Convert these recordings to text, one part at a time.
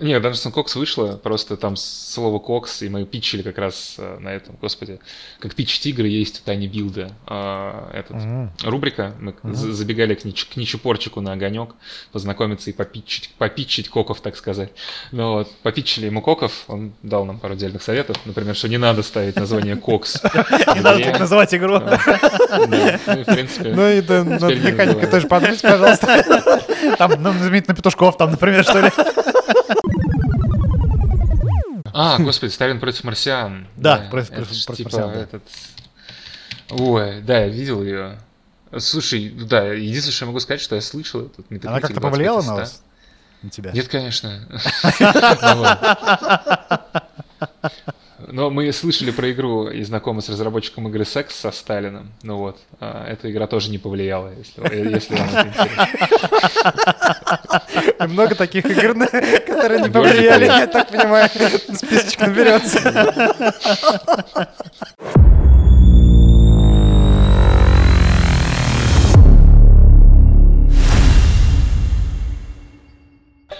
Не, Dungeons Cox вышло, просто там слово кокс, и мы питчили как раз э, на этом, господи, как питчить игры есть у Тани Билда. А, этот, Мгм. рубрика, мы за- забегали к, Нич, к Ничепорчику на огонек, познакомиться и попитчить, попитчить коков, так сказать. Ну вот, попитчили ему коков, он дал нам пару отдельных советов, например, что не надо ставить название кокс. Не надо так называть игру. Ну и, в принципе, Ну и над не механикой тоже подумайте, пожалуйста. Там, ну, на петушков, там, например, что ли. А, господи, Сталин против марсиан. Да, против- против- против типа марсиан, да. этот... Ой, да, я видел ее. Слушай, да, единственное, что я могу сказать, что я слышал этот Она как-то 25 повлияла на 100. вас? На тебя? Нет, конечно. Но мы слышали про игру и знакомы с разработчиком игры «Секс» со Сталином. Ну вот, а, эта игра тоже не повлияла, если, если вам это интересно. И много таких игр, которые не повлияли, я так понимаю, списочек наберется.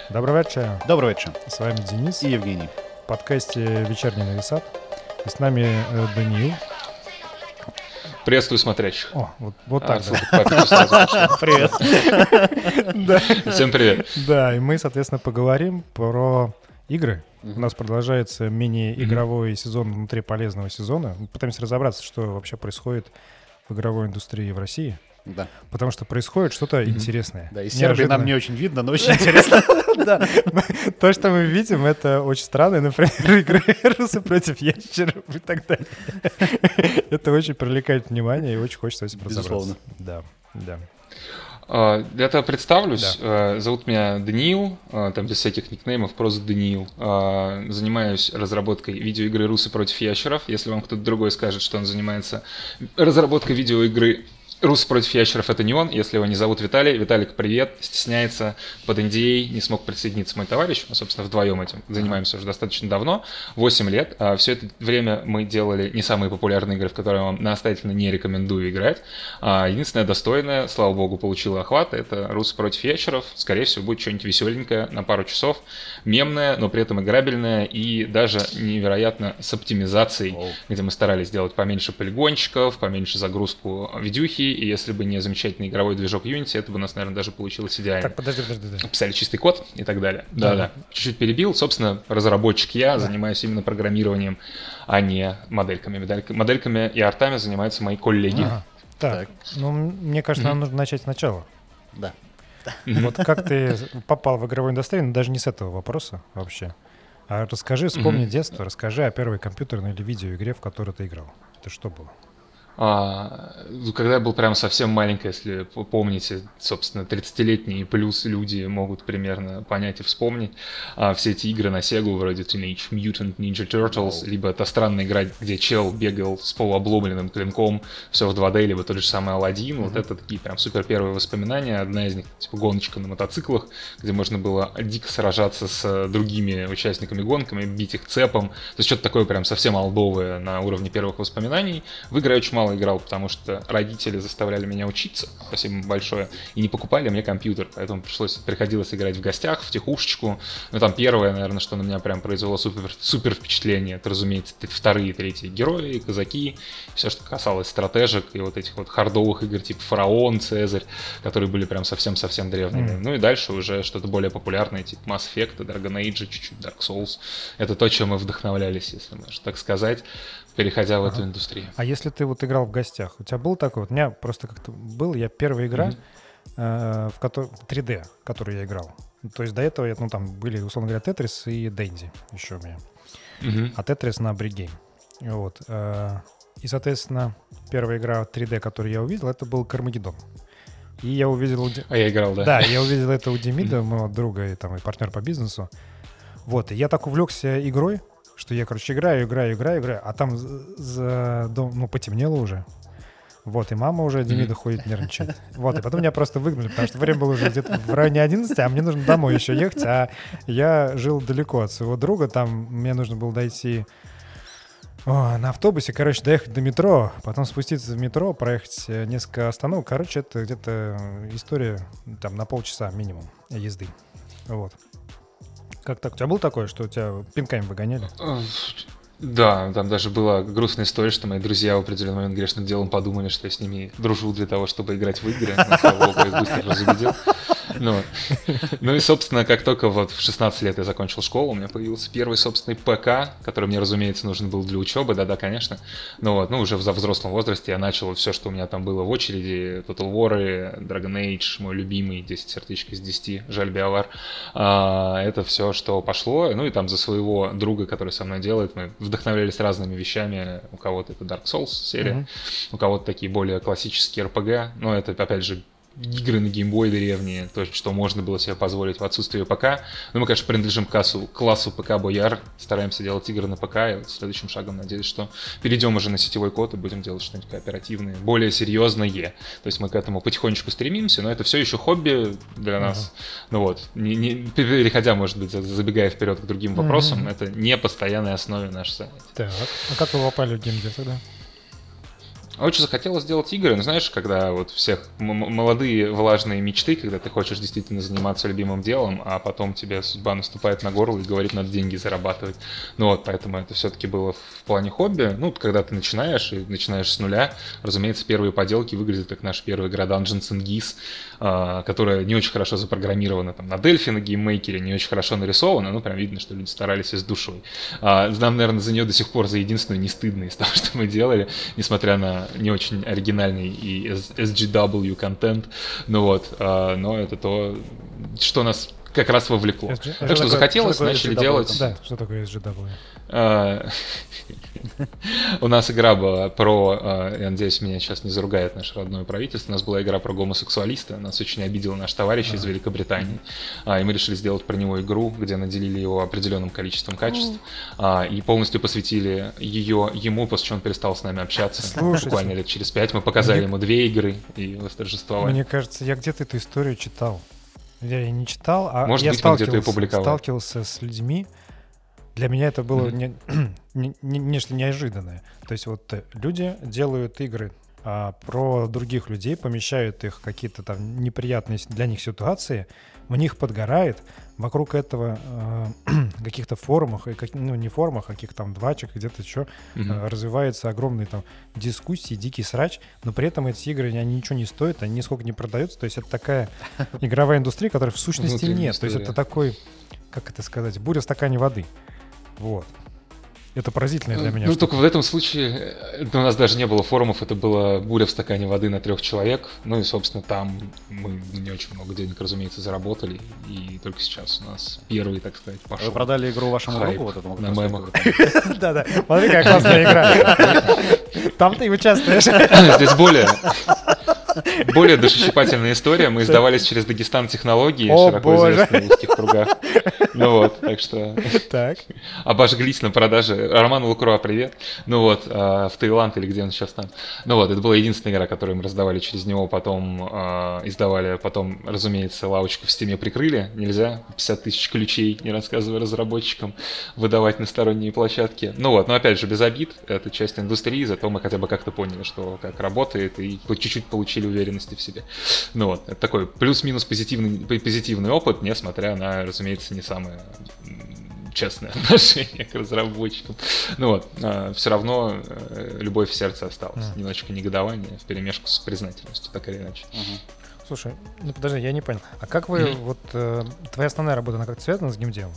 Доброго вечера. Добрый вечер. С вами Денис И Евгений. в подкасте «Вечерний нависат». И с нами э, Даниил. Приветствую смотрящих. О, вот, вот А, так, пошла. Привет. Да. Всем привет. Да, и мы, соответственно, поговорим про игры. У нас продолжается мини-игровой сезон внутри полезного сезона. Мы пытаемся разобраться, что вообще происходит в игровой индустрии в России. Да. Потому что происходит что-то интересное. Да, из Сербии нам не очень видно, но очень интересно. Да. То, что мы видим, это очень странно. Например, игры русы против ящеров и так далее. Это очень привлекает внимание и очень хочется этим разобраться. Безусловно. Да, да. А, Для этого представлюсь. А, Зовут меня Даниил, а, там без всяких никнеймов, просто Даниил. А, Занимаюсь разработкой видеоигры «Русы против ящеров». Если вам кто-то другой скажет, что он занимается разработкой видеоигры «Русы против ящеров» — это не он. Если его не зовут Виталий, Виталик, привет, стесняется, под NDA, не смог присоединиться мой товарищ. Мы, собственно, вдвоем этим занимаемся уже достаточно давно, 8 лет. Все это время мы делали не самые популярные игры, в которые я вам настоятельно не рекомендую играть. А Единственное достойное, слава богу, получила охват, это «Русы против ящеров». Скорее всего, будет что-нибудь веселенькое на пару часов, мемное, но при этом играбельное и даже невероятно с оптимизацией, где мы старались сделать поменьше полигончиков, поменьше загрузку видюхи, и если бы не замечательный игровой движок Unity, это бы у нас, наверное, даже получилось идеально Так, подожди, подожди. подожди. писали чистый код и так далее. Да. Да-да. Чуть-чуть перебил. Собственно, разработчик я, занимаюсь именно программированием, а не модельками. Модель- Модельками и артами занимаются мои коллеги. Ага. Так, Так. ну, мне кажется, нам нужно начать сначала. Да. Вот как ты попал в игровую индустрию, ну, даже не с этого вопроса вообще. А расскажи, вспомни Мгм. детство, расскажи о первой компьютерной или видеоигре, в которой ты играл. Это что было? А, ну, когда я был прям совсем маленький, если помните, собственно, 30-летние плюс люди могут примерно понять и вспомнить а, все эти игры на Sega вроде Teenage Mutant Ninja Turtles, Вау. либо та странная игра, где чел бегал с полуобломленным клинком, все в 2D, либо тот же самый Aladdin. Вот это такие прям супер первые воспоминания. Одна из них, типа, гоночка на мотоциклах, где можно было дико сражаться с другими участниками гонками, бить их цепом. То есть что-то такое прям совсем алдовое на уровне первых воспоминаний. В игры я очень мало играл, потому что родители заставляли меня учиться, спасибо им большое, и не покупали мне компьютер, поэтому пришлось, приходилось играть в гостях, в тихушечку. Ну там первое, наверное, что на меня прям произвело супер, супер впечатление, это, разумеется, вторые и третьи герои, казаки, все, что касалось стратежек и вот этих вот хардовых игр типа Фараон, Цезарь, которые были прям совсем-совсем древними. Мгм. Ну и дальше уже что-то более популярное, типа Mass Effect, Dragon Age, чуть-чуть Dark Souls. Это то, чем мы вдохновлялись, если можно так сказать, переходя в эту индустрию. А если ты вот играл в гостях, у тебя был такой? Вот у меня просто как-то был, я первая игра, Мгм. э, в которой 3D, в которую я играл. То есть до этого, я, ну там были, условно говоря, Тетрис и Денди еще у меня. Мгм. а Тетрис на Бригейм. Вот. э, И, соответственно, первая игра 3D, которую я увидел, это был Кармагеддон. И я увидел... А я играл, да? Да, я увидел это у Демида, моего друга и, там, и партнера по бизнесу. Вот, и я так увлекся игрой, что я, короче, играю, играю, играю, играю, а там за, дом, ну, потемнело уже. Вот, и мама уже Демида ходит нервничать. Вот, и потом меня просто выгнали, потому что время было уже где-то в районе 11, а мне нужно домой еще ехать, а я жил далеко от своего друга, там мне нужно было дойти о, на автобусе, короче, доехать до метро, потом спуститься в метро, проехать э, несколько остановок. Короче, это где-то история там на полчаса минимум езды. Вот. Как так? У тебя было такое, что тебя пинками выгоняли? Да, там даже была грустная история, что мои друзья в определенный момент грешным делом подумали, что я с ними дружу для того, чтобы играть в игры. Но, их быстро разубедил. Ну, ну и, собственно, как только вот в 16 лет я закончил школу, у меня появился первый собственный ПК, который мне, разумеется, нужен был для учебы, да-да, конечно. Ну вот, ну уже в взрослом возрасте я начал все, что у меня там было в очереди, Total War, Dragon Age, мой любимый, 10 сердечек из 10, жаль биовар. А, это все, что пошло. Ну и там за своего друга, который со мной делает, мы вдохновлялись разными вещами. У кого-то это Dark Souls серия, mm-hmm. у кого-то такие более классические RPG. Но это, опять же, игры на геймбой древние, то, что можно было себе позволить в отсутствии ПК. Ну, мы, конечно, принадлежим к классу, классу ПК Бояр, стараемся делать игры на ПК, и вот следующим шагом надеюсь, что перейдем уже на сетевой код и будем делать что-нибудь кооперативное, более серьезное. То есть мы к этому потихонечку стремимся, но это все еще хобби для нас. Uh-huh. Ну вот, не, не, переходя, может быть, забегая вперед к другим вопросам, uh-huh. это не постоянной основе наш сайт. Так, а как вы попали в геймдев тогда? Очень захотелось сделать игры, ну знаешь, когда вот всех молодые влажные мечты, когда ты хочешь действительно заниматься любимым делом, а потом тебе судьба наступает на горло и говорит, надо деньги зарабатывать. Ну вот, поэтому это все-таки было в плане хобби. Ну, когда ты начинаешь и начинаешь с нуля, разумеется, первые поделки выглядят как наша первая игра Dungeons and Geese, а, которая не очень хорошо запрограммирована там на Delphi, на GameMaker е, не очень хорошо нарисована, ну прям видно, что люди старались и с душой. А, нам, наверное, за нее до сих пор за единственную не стыдно из того, что мы делали, несмотря на не очень оригинальный и SGW контент, ну вот, а, но это то, что нас как раз вовлекло. SG... Так что, что захотелось, что начали SGW? делать. Да, что такое SGW? А, у нас игра была про, а, я надеюсь, меня сейчас не заругает наше родное правительство, у нас была игра про гомосексуалиста, нас очень обидел наш товарищ из Великобритании, а, и мы решили сделать про него игру, где наделили его определенным количеством качеств, и полностью посвятили ее ему, после чего он перестал с нами общаться. Буквально лет через пять мы показали ему две игры и восторжествовали. Мне кажется, я где-то эту историю читал. Я не читал, а Может я быть, сталкивался, сталкивался с людьми, для меня это было mm-hmm. не, не, нечто неожиданное. То есть вот э, люди делают игры а, про других людей, помещают их в какие-то там неприятные для них ситуации, у них подгорает, вокруг этого э, каких-то форумах, и как, ну не форумах, а каких-то там двачек, где-то еще mm-hmm. э, развиваются огромные там дискуссии, дикий срач, но при этом эти игры, они ничего не стоят, они нисколько не продаются, то есть это такая игровая индустрия, которой в сущности нет, то есть это такой, как это сказать, буря в стакане воды. Вот. Это поразительно для меня. Ну, только в этом случае э, у нас даже не было форумов, это была буря в стакане воды на трех человек. Ну и, собственно, там мы не очень много денег, разумеется, заработали. И только сейчас у нас первый, так сказать, пошел. Вы продали игру вашему Хайп другу вот этому? На мемах. Да-да, смотри, какая классная игра. Там ты участвуешь. Здесь более более душесчипательная история. Мы издавались через Дагестан технологии, О, широко боже. известные в узких кругах. Ну вот, так что... Так. Обожглись на продаже. Роман Лукруа, привет. Ну вот, а, в Таиланд или где он сейчас там. Ну вот, это была единственная игра, которую мы раздавали через него, потом а, издавали, потом, разумеется, лавочку в стиме прикрыли. Нельзя 50 тысяч ключей, не рассказывая разработчикам, выдавать на сторонние площадки. Ну вот, но опять же, без обид, это часть индустрии, зато мы хотя бы как-то поняли, что как работает, и чуть-чуть получили получили уверенности в себе. Ну вот, это такой плюс-минус позитивный, позитивный опыт, несмотря на, разумеется, не самое честное отношение к разработчикам. Ну вот, а, все равно э, любовь в сердце осталась. Mm. Немножечко негодование в перемешку с признательностью, так или иначе. Uh-huh. Слушай, ну подожди, я не понял. А как вы, mm-hmm. вот э, твоя основная работа, она как-то связана с геймделом?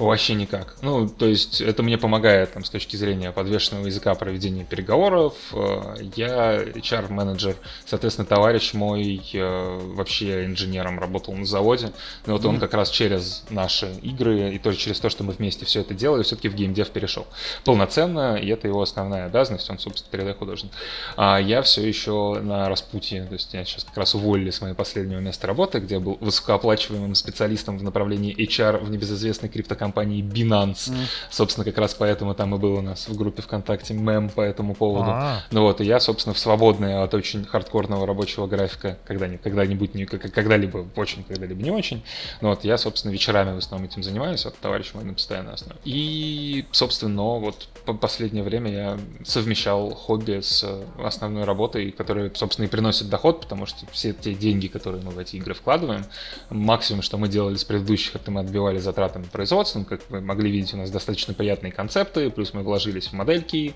Вообще никак. Ну, то есть это мне помогает там, с точки зрения подвешенного языка проведения переговоров. Э, я HR-менеджер, соответственно, товарищ мой э, вообще инженером работал на заводе. Но вот mm-hmm. он как раз через наши игры и тоже через то, что мы вместе все это делали, все-таки в геймдев перешел. Полноценно, и это его основная обязанность, он, собственно, передо художник. А я все еще на распутье, то есть я сейчас как раз уволили с моего последнего места работы, где я был высокооплачиваемым специалистом в направлении HR в небезызвестной криптокомпании компанией Binance. Mm. Собственно, как раз поэтому там и был у нас в группе ВКонтакте мем по этому поводу. А-а-а. Ну вот, и я, собственно, в свободное от очень хардкорного рабочего графика, когда-нибудь, когда-нибудь, не, когда-либо очень, когда-либо не очень. Ну вот, я, собственно, вечерами в основном этим занимаюсь, вот товарищ мой на постоянной основе. И, собственно, вот последнее время я совмещал хобби с основной работой, которая, собственно, и приносит доход, потому что все те деньги, которые мы в эти игры вкладываем, максимум, что мы делали с предыдущих, это мы отбивали затратами производства. Как вы могли видеть, у нас достаточно приятные концепты, плюс мы вложились в модельки.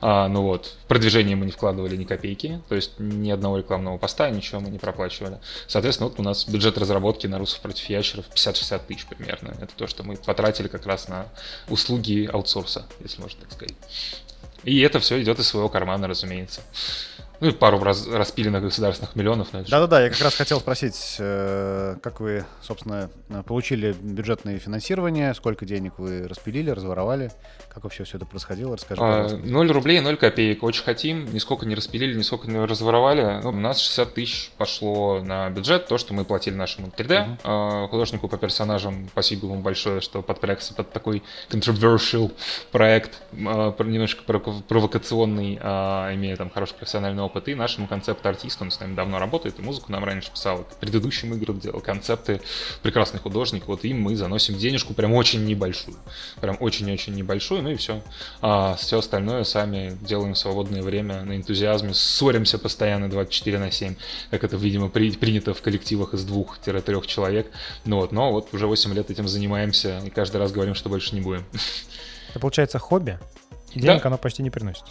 А, ну вот, в продвижение мы не вкладывали ни копейки, то есть ни одного рекламного поста, ничего мы не проплачивали. Соответственно, вот у нас бюджет разработки на русов против ящеров 50-60 тысяч примерно. Это то, что мы потратили как раз на услуги аутсорса, если можно так сказать. И это все идет из своего кармана, разумеется. Ну и пару раз, распиленных государственных миллионов. Да-да-да, я как раз хотел спросить, э, как вы, собственно, получили бюджетное финансирование, сколько денег вы распилили, разворовали, как вообще все это происходило, расскажи, а, 0 рублей, 0 копеек, очень хотим, нисколько не распилили, нисколько не разворовали. Ну, у нас 60 тысяч пошло на бюджет, то, что мы платили нашему 3D, uh-huh. художнику по персонажам, спасибо ему большое, что подпрягся под такой controversial проект, а, немножко провокационный, имея там хороший профессиональный опыт, и нашему концепт-артисту, он с нами давно работает, и музыку нам раньше писал, к предыдущим играм делал. Концепты, прекрасный художник, вот им мы заносим денежку прям очень небольшую, прям очень-очень небольшую, ну и все. А все остальное сами делаем в свободное время на энтузиазме, ссоримся постоянно 24 на 7, как это, видимо, при, принято в коллективах из двух-трех человек, ну вот, но вот уже 8 лет этим занимаемся, и каждый раз говорим, что больше не будем. Это получается хобби, и денег да. оно почти не приносит.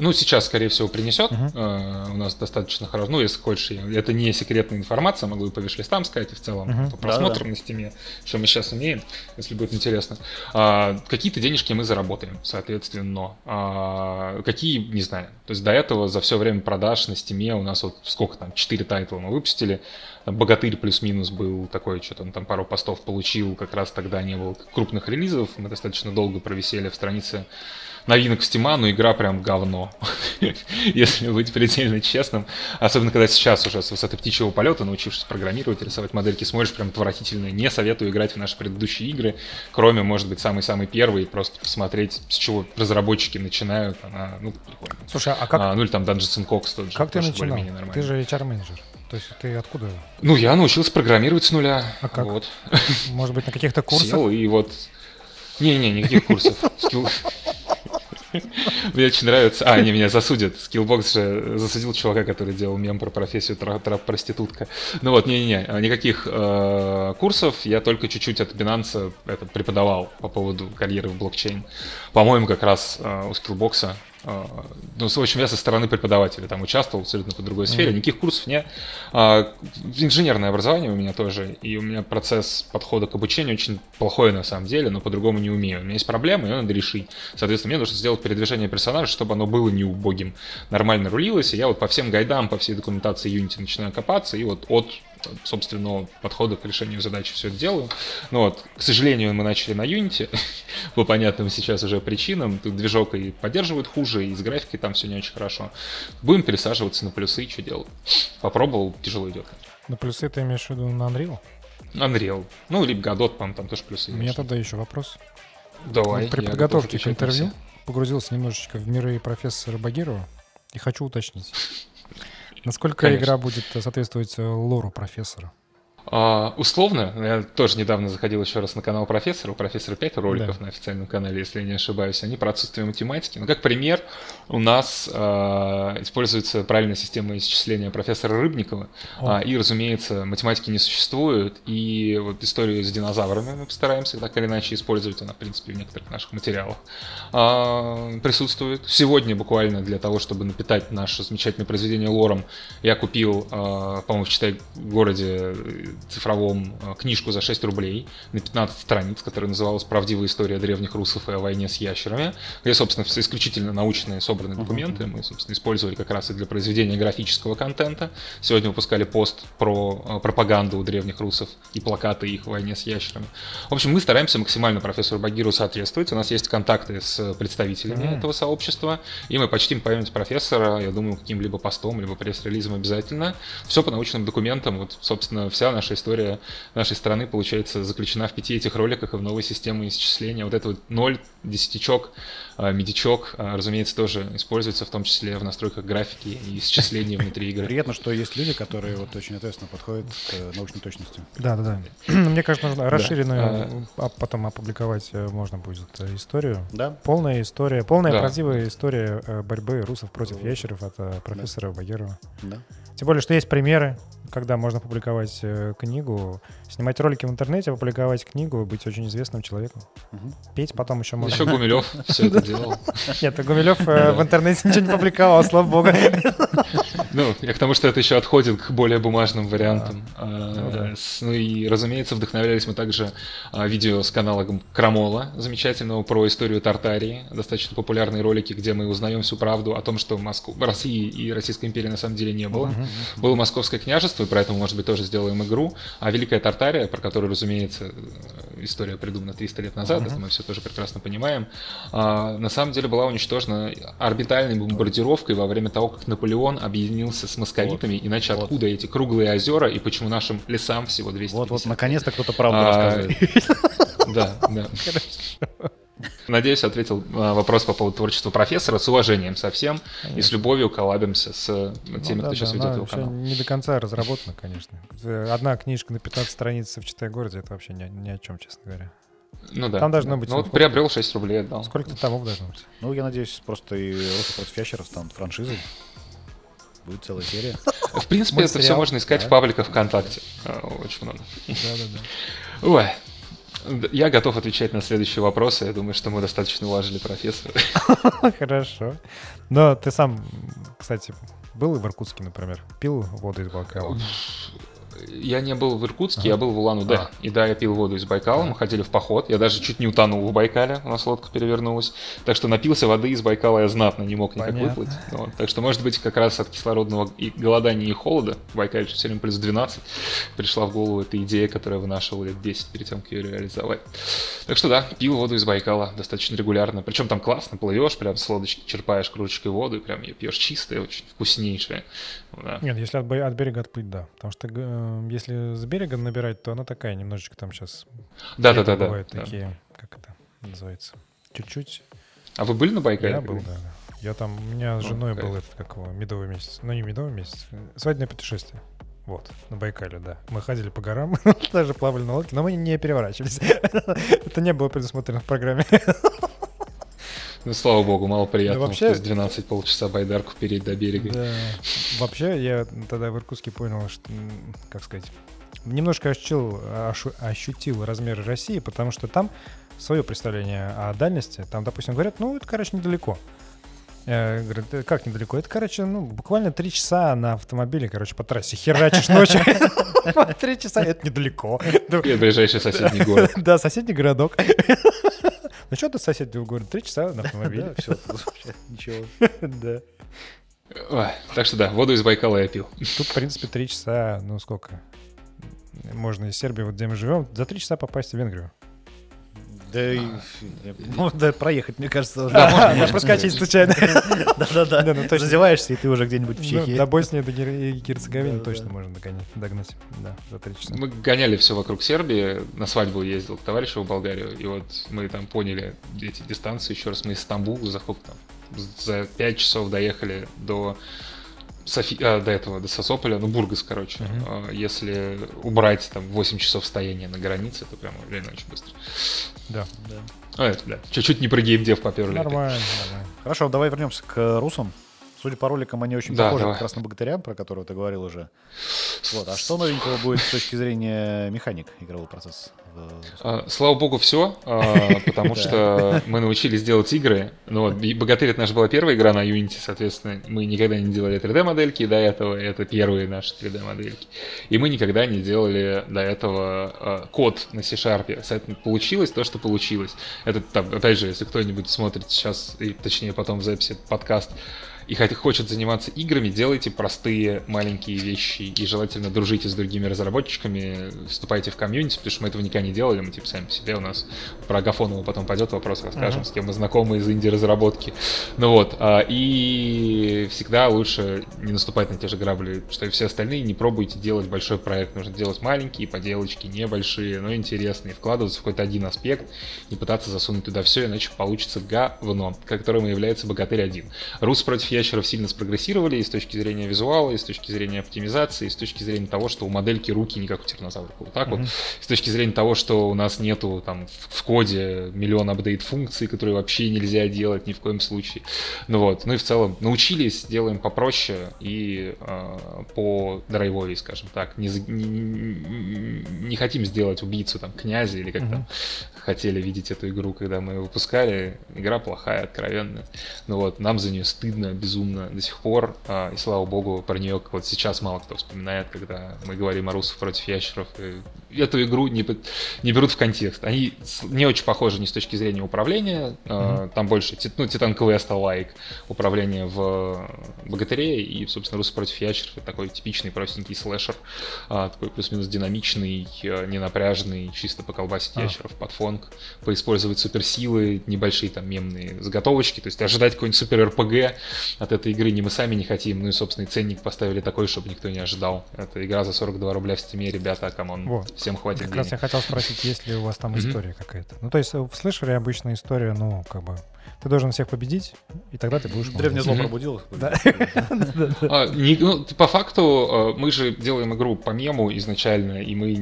Ну, сейчас, скорее всего, принесет. Uh-huh. Uh, у нас достаточно хорошо. Ну, если хочешь, это не секретная информация, могу и по wishlist ам сказать, и в целом uh-huh. по просмотрам да, на Steam е, что мы сейчас умеем, если будет интересно. Э, какие-то денежки мы заработаем, соответственно. Э, какие, не знаю. То есть до этого за все время продаж на Steam е у нас вот сколько там, 4 тайтла мы выпустили. Богатырь плюс-минус был такой, что-то он там пару постов получил, как раз тогда не было крупных релизов. Мы достаточно долго провисели в странице новинок в Steam, но игра прям говно, если быть предельно честным. Особенно, когда сейчас уже с высоты птичьего полета, научившись программировать, рисовать модельки, смотришь прям отвратительно. Не советую играть в наши предыдущие игры, кроме, может быть, самый-самый первый, просто посмотреть, с чего разработчики начинают. Она, ну, прикольно. Слушай, а как... А, ну или там Dungeons and Cox тот же. Как ты начинал? Ты же HR-менеджер. То есть ты откуда? Ну, я научился программировать с нуля. А как? Вот. Может быть, на каких-то курсах? Сел и вот... Не-не, никаких курсов. Мне очень нравится... А, не, меня засудят. Skillbox же засудил чувака, который делал мем про профессию трап-проститутка. Ну вот, не-не-не, никаких э, курсов. Я только чуть-чуть от Binance это преподавал по поводу карьеры в блокчейн. По-моему, как раз э, у Skillbox а, ну, в общем, я со стороны преподавателя там участвовал абсолютно по другой сфере, mm-hmm. никаких курсов не. А, инженерное образование у меня тоже, и у меня процесс подхода к обучению очень плохой на самом деле, но по-другому не умею. У меня есть проблемы, ее надо решить. Соответственно, мне нужно сделать передвижение персонажа, чтобы оно было не убогим, нормально рулилось, и я вот по всем гайдам, по всей документации Unity начинаю копаться, и вот от собственного подхода к решению задачи все это делаю. Но вот, к сожалению, мы начали на Unity, по понятным сейчас уже причинам. Тут движок и поддерживает хуже, и с графикой там все не очень хорошо. Будем пересаживаться на плюсы, что делать. Попробовал, тяжело идет. На плюсы ты имеешь в виду на Unreal? Unreal. Ну, либо Godot, по там тоже плюсы. У меня тогда еще вопрос. Давай. Вот при подготовке к интервью погрузился немножечко в миры профессора Багирова и хочу уточнить. Насколько Конечно. игра будет соответствовать э, лору профессора? А, условно, я тоже недавно заходил еще раз на канал профессора, у профессора 5 роликов да. на официальном канале, если я не ошибаюсь, они про отсутствие математики. Ну, как пример, у нас а, используется правильная система исчисления профессора Рыбникова, а, и, разумеется, математики не существует, и вот историю с динозаврами мы постараемся так или иначе использовать, она, в принципе, в некоторых наших материалах а, присутствует. Сегодня буквально для того, чтобы напитать наше замечательное произведение лором, я купил, а, по-моему, в Читай-городе цифровом э, книжку за 6 рублей на 15 страниц, которая называлась «Правдивая история древних русов и о войне с ящерами», где, собственно, все исключительно научные собранные документы мы, собственно, использовали как раз и для произведения графического контента. Сегодня выпускали пост про э, пропаганду у древних русов и плакаты их в войне с ящерами. В общем, мы стараемся максимально профессору Багиру соответствовать. У нас есть контакты с представителями mm-hmm. этого сообщества, и мы почтим память профессора, я думаю, каким-либо постом, либо пресс-релизом обязательно. Все по научным документам. Вот, собственно, вся наша история нашей страны, получается, заключена в пяти этих роликах и в новой системе исчисления. Вот это вот ноль, десятичок, а, медичок, а, разумеется, тоже используется, в том числе в настройках графики и исчисления внутри игры. Приятно, что есть люди, которые вот очень ответственно подходят к научной точности. Да, да, да. Мне кажется, нужно расширенную, а потом опубликовать э, можно будет э, историю. Да. Полная история, полная правдивая история э, борьбы русов против ящеров от профессора Багерова. Да. Тем более, что есть примеры, когда можно публиковать э, книгу, снимать ролики в интернете, публиковать книгу, быть очень известным человеком. Угу. Петь потом еще можно. Еще Гумилев все это делал. Нет, Гумилев э, в интернете ничего не публиковал, слава богу. Ну, я к тому, что это еще отходит к более бумажным вариантам. А, ну, ну и, разумеется, вдохновлялись мы также а, видео с канала Крамола, замечательного про историю Тартарии. Достаточно популярные ролики, где мы узнаем всю правду о том, что Москву, России и Российской империи на самом деле не было. Было Московское княжество, и про это мы, может быть, тоже сделаем игру. А Великая Тартария, про которую, разумеется, история придумана 300 лет назад, это мы все тоже прекрасно понимаем, а, на самом деле была уничтожена орбитальной бомбардировкой во время того, как Наполеон объединился с московитами, вот. иначе вот. откуда эти круглые озера и почему нашим лесам всего 200 Вот, вот, наконец-то кто-то правду а, рассказывает. Да, да. Надеюсь, ответил а, вопрос по поводу творчества профессора с уважением совсем конечно. и с любовью коллабимся с ну теми, ну, да, кто сейчас да, ведет его канал. Не до конца разработана, конечно. Одна книжка на 15 страниц в «Читай городе» — это вообще ни, ни о чем, честно говоря. Ну да. Там должно быть... Ну вот приобрел 6 рублей, отдал. Сколько томов должно быть? Ну, я надеюсь, просто и «Роса против ящеров» станут франшизой. Будет целая серия. В принципе, это все можно искать в пабликах ВКонтакте. А, очень много. Да-да-да. Ой, я готов отвечать на следующие вопросы. Я думаю, что мы достаточно уложили профессора. Хорошо. Но ты сам, кстати, был в Иркутске, например? Пил воду из Байкала? Я не был в Иркутске, ага. я был в Улан-Удэ. А. И да, я пил воду из Байкала, мы ходили в поход. Я даже чуть не утонул в Байкале, у нас лодка перевернулась. Так что напился воды из Байкала я знатно не мог никак Понятно. выплыть. Вот. Так что, может быть, как раз от кислородного и голодания и холода, в Байкале все время плюс 12, пришла в голову эта идея, которая вынашивала лет 10 перед тем, как ее реализовать. Так что да, пил воду из Байкала достаточно регулярно. Причем там классно, плывешь, прям с лодочки черпаешь кружечкой воду, и прям ее пьешь чистая, очень вкуснейшая. Да. Нет, если от, от берега отплыть, да. Потому что э, если с берега набирать, то она такая немножечко там сейчас... Да, да, да, да. Бывают да. такие, как это называется, чуть-чуть. А вы были на Байкале? Я был, да, да. Я там, у меня с женой был этот, как его, медовый месяц. Ну, не медовый месяц, свадебное путешествие. Вот, на Байкале, да. Мы ходили по горам, даже плавали на лодке, но мы не переворачивались. Это не было предусмотрено в программе. Ну, слава богу, мало приятно. Да, вообще... То 12 полчаса байдарку перейти до берега. Да. Вообще, я тогда в Иркутске понял, что, как сказать, немножко ощутил, ощутил размеры России, потому что там свое представление о дальности. Там, допустим, говорят, ну, это, короче, недалеко. Я говорю, как недалеко? Это, короче, ну, буквально три часа на автомобиле, короче, по трассе херачишь ночью. Три часа — это недалеко. Это ближайший соседний город. Да, соседний городок. Ну что ты соседнего города? Три часа на автомобиле. Все, ничего. Да. Так что да, воду из Байкала я пил. Тут, в принципе, три часа, ну сколько? Можно из Сербии, вот где мы живем, за три часа попасть в Венгрию. Да, ну, да, проехать, мне кажется, уже. Можно проскочить случайно. Да-да-да. Ну, Задеваешься, и ты уже где-нибудь в ну, Чехии. До Боснии, до Герцеговины точно можно догнать. Да, за три часа. Мы гоняли все вокруг Сербии. На свадьбу ездил к товарищу в Болгарию. И вот мы там поняли эти дистанции. Еще раз мы из Стамбула за сколько там? За пять часов доехали до Софи... а, до этого, до Сосополя, ну, Бургас, короче. Uh-huh. Если убрать там 8 часов стояния на границе, то прямо реально очень быстро. Да. да. А, это, да. Чуть-чуть не про геймдев поперли. Нормально, нормально. Хорошо, давай вернемся к русам. Судя по роликам, они очень да, похожи давай. как раз на богатыря, про которого ты говорил уже. Вот. А что новенького будет с точки зрения механик игрового процесса? А, слава богу, все, а, потому что мы научились делать игры. Ну, Богатырь это наша была первая игра на Unity, соответственно, мы никогда не делали 3D-модельки до этого, это первые наши 3D-модельки. И мы никогда не делали до этого а, код на C-Sharp. Соответственно, получилось то, что получилось. Это, там, опять же, если кто-нибудь смотрит сейчас, и точнее потом в записи подкаст, и хочет заниматься играми, делайте простые маленькие вещи и желательно дружите с другими разработчиками, вступайте в комьюнити, потому что мы этого никогда не делали, мы типа сами по себе у нас про Агафонова потом пойдет вопрос, расскажем, uh-huh. с кем мы знакомы из инди-разработки. Ну вот, а, и всегда лучше не наступать на те же грабли, что и все остальные, не пробуйте делать большой проект, нужно делать маленькие поделочки, небольшие, но интересные, вкладываться в какой-то один аспект, не пытаться засунуть туда все, иначе получится говно, которым является Богатырь 1. Рус против ящеров сильно спрогрессировали и с точки зрения визуала, и с точки зрения оптимизации, и с точки зрения того, что у модельки руки не как у тиранозавра. Вот так mm-hmm. вот. С точки зрения того, что у нас нету там в коде миллион апдейт функций, которые вообще нельзя делать ни в коем случае. Ну вот. Ну и в целом научились, делаем попроще и э, по драйвовей, скажем так. Не, не, не хотим сделать убийцу там князя или как mm-hmm. там хотели видеть эту игру, когда мы ее выпускали. Игра плохая, откровенно. Ну вот, нам за нее стыдно, безумно до сих пор. А, и слава богу, про нее вот сейчас мало кто вспоминает, когда мы говорим о русов против ящеров. И эту игру не, не берут в контекст. Они не очень похожи ни с точки зрения управления. Mm-hmm. Там больше ну, Titan Quest а like управление в Богатыре. И, собственно, русы против ящеров это такой типичный простенький слэшер. А, такой плюс-минус динамичный, ненапряжный, чисто поколбасить а. ящеров под фонк, поиспользовать суперсилы, небольшие там мемные заготовочки, то есть ожидать какой-нибудь супер РПГ от этой игры не мы сами не хотим, ну и, собственно, и ценник поставили такой, чтобы никто не ожидал. Это игра за 42 рубля в Steam е, ребята, come on, вот. всем хватит Как денег. раз я хотел спросить, есть ли у вас там история какая-то? Ну, то есть в слэшере обычная история, ну, как бы ты должен всех победить, и тогда ты будешь... Древнее зло пробудил. А, ну, по факту мы же делаем игру по мему изначально, и мы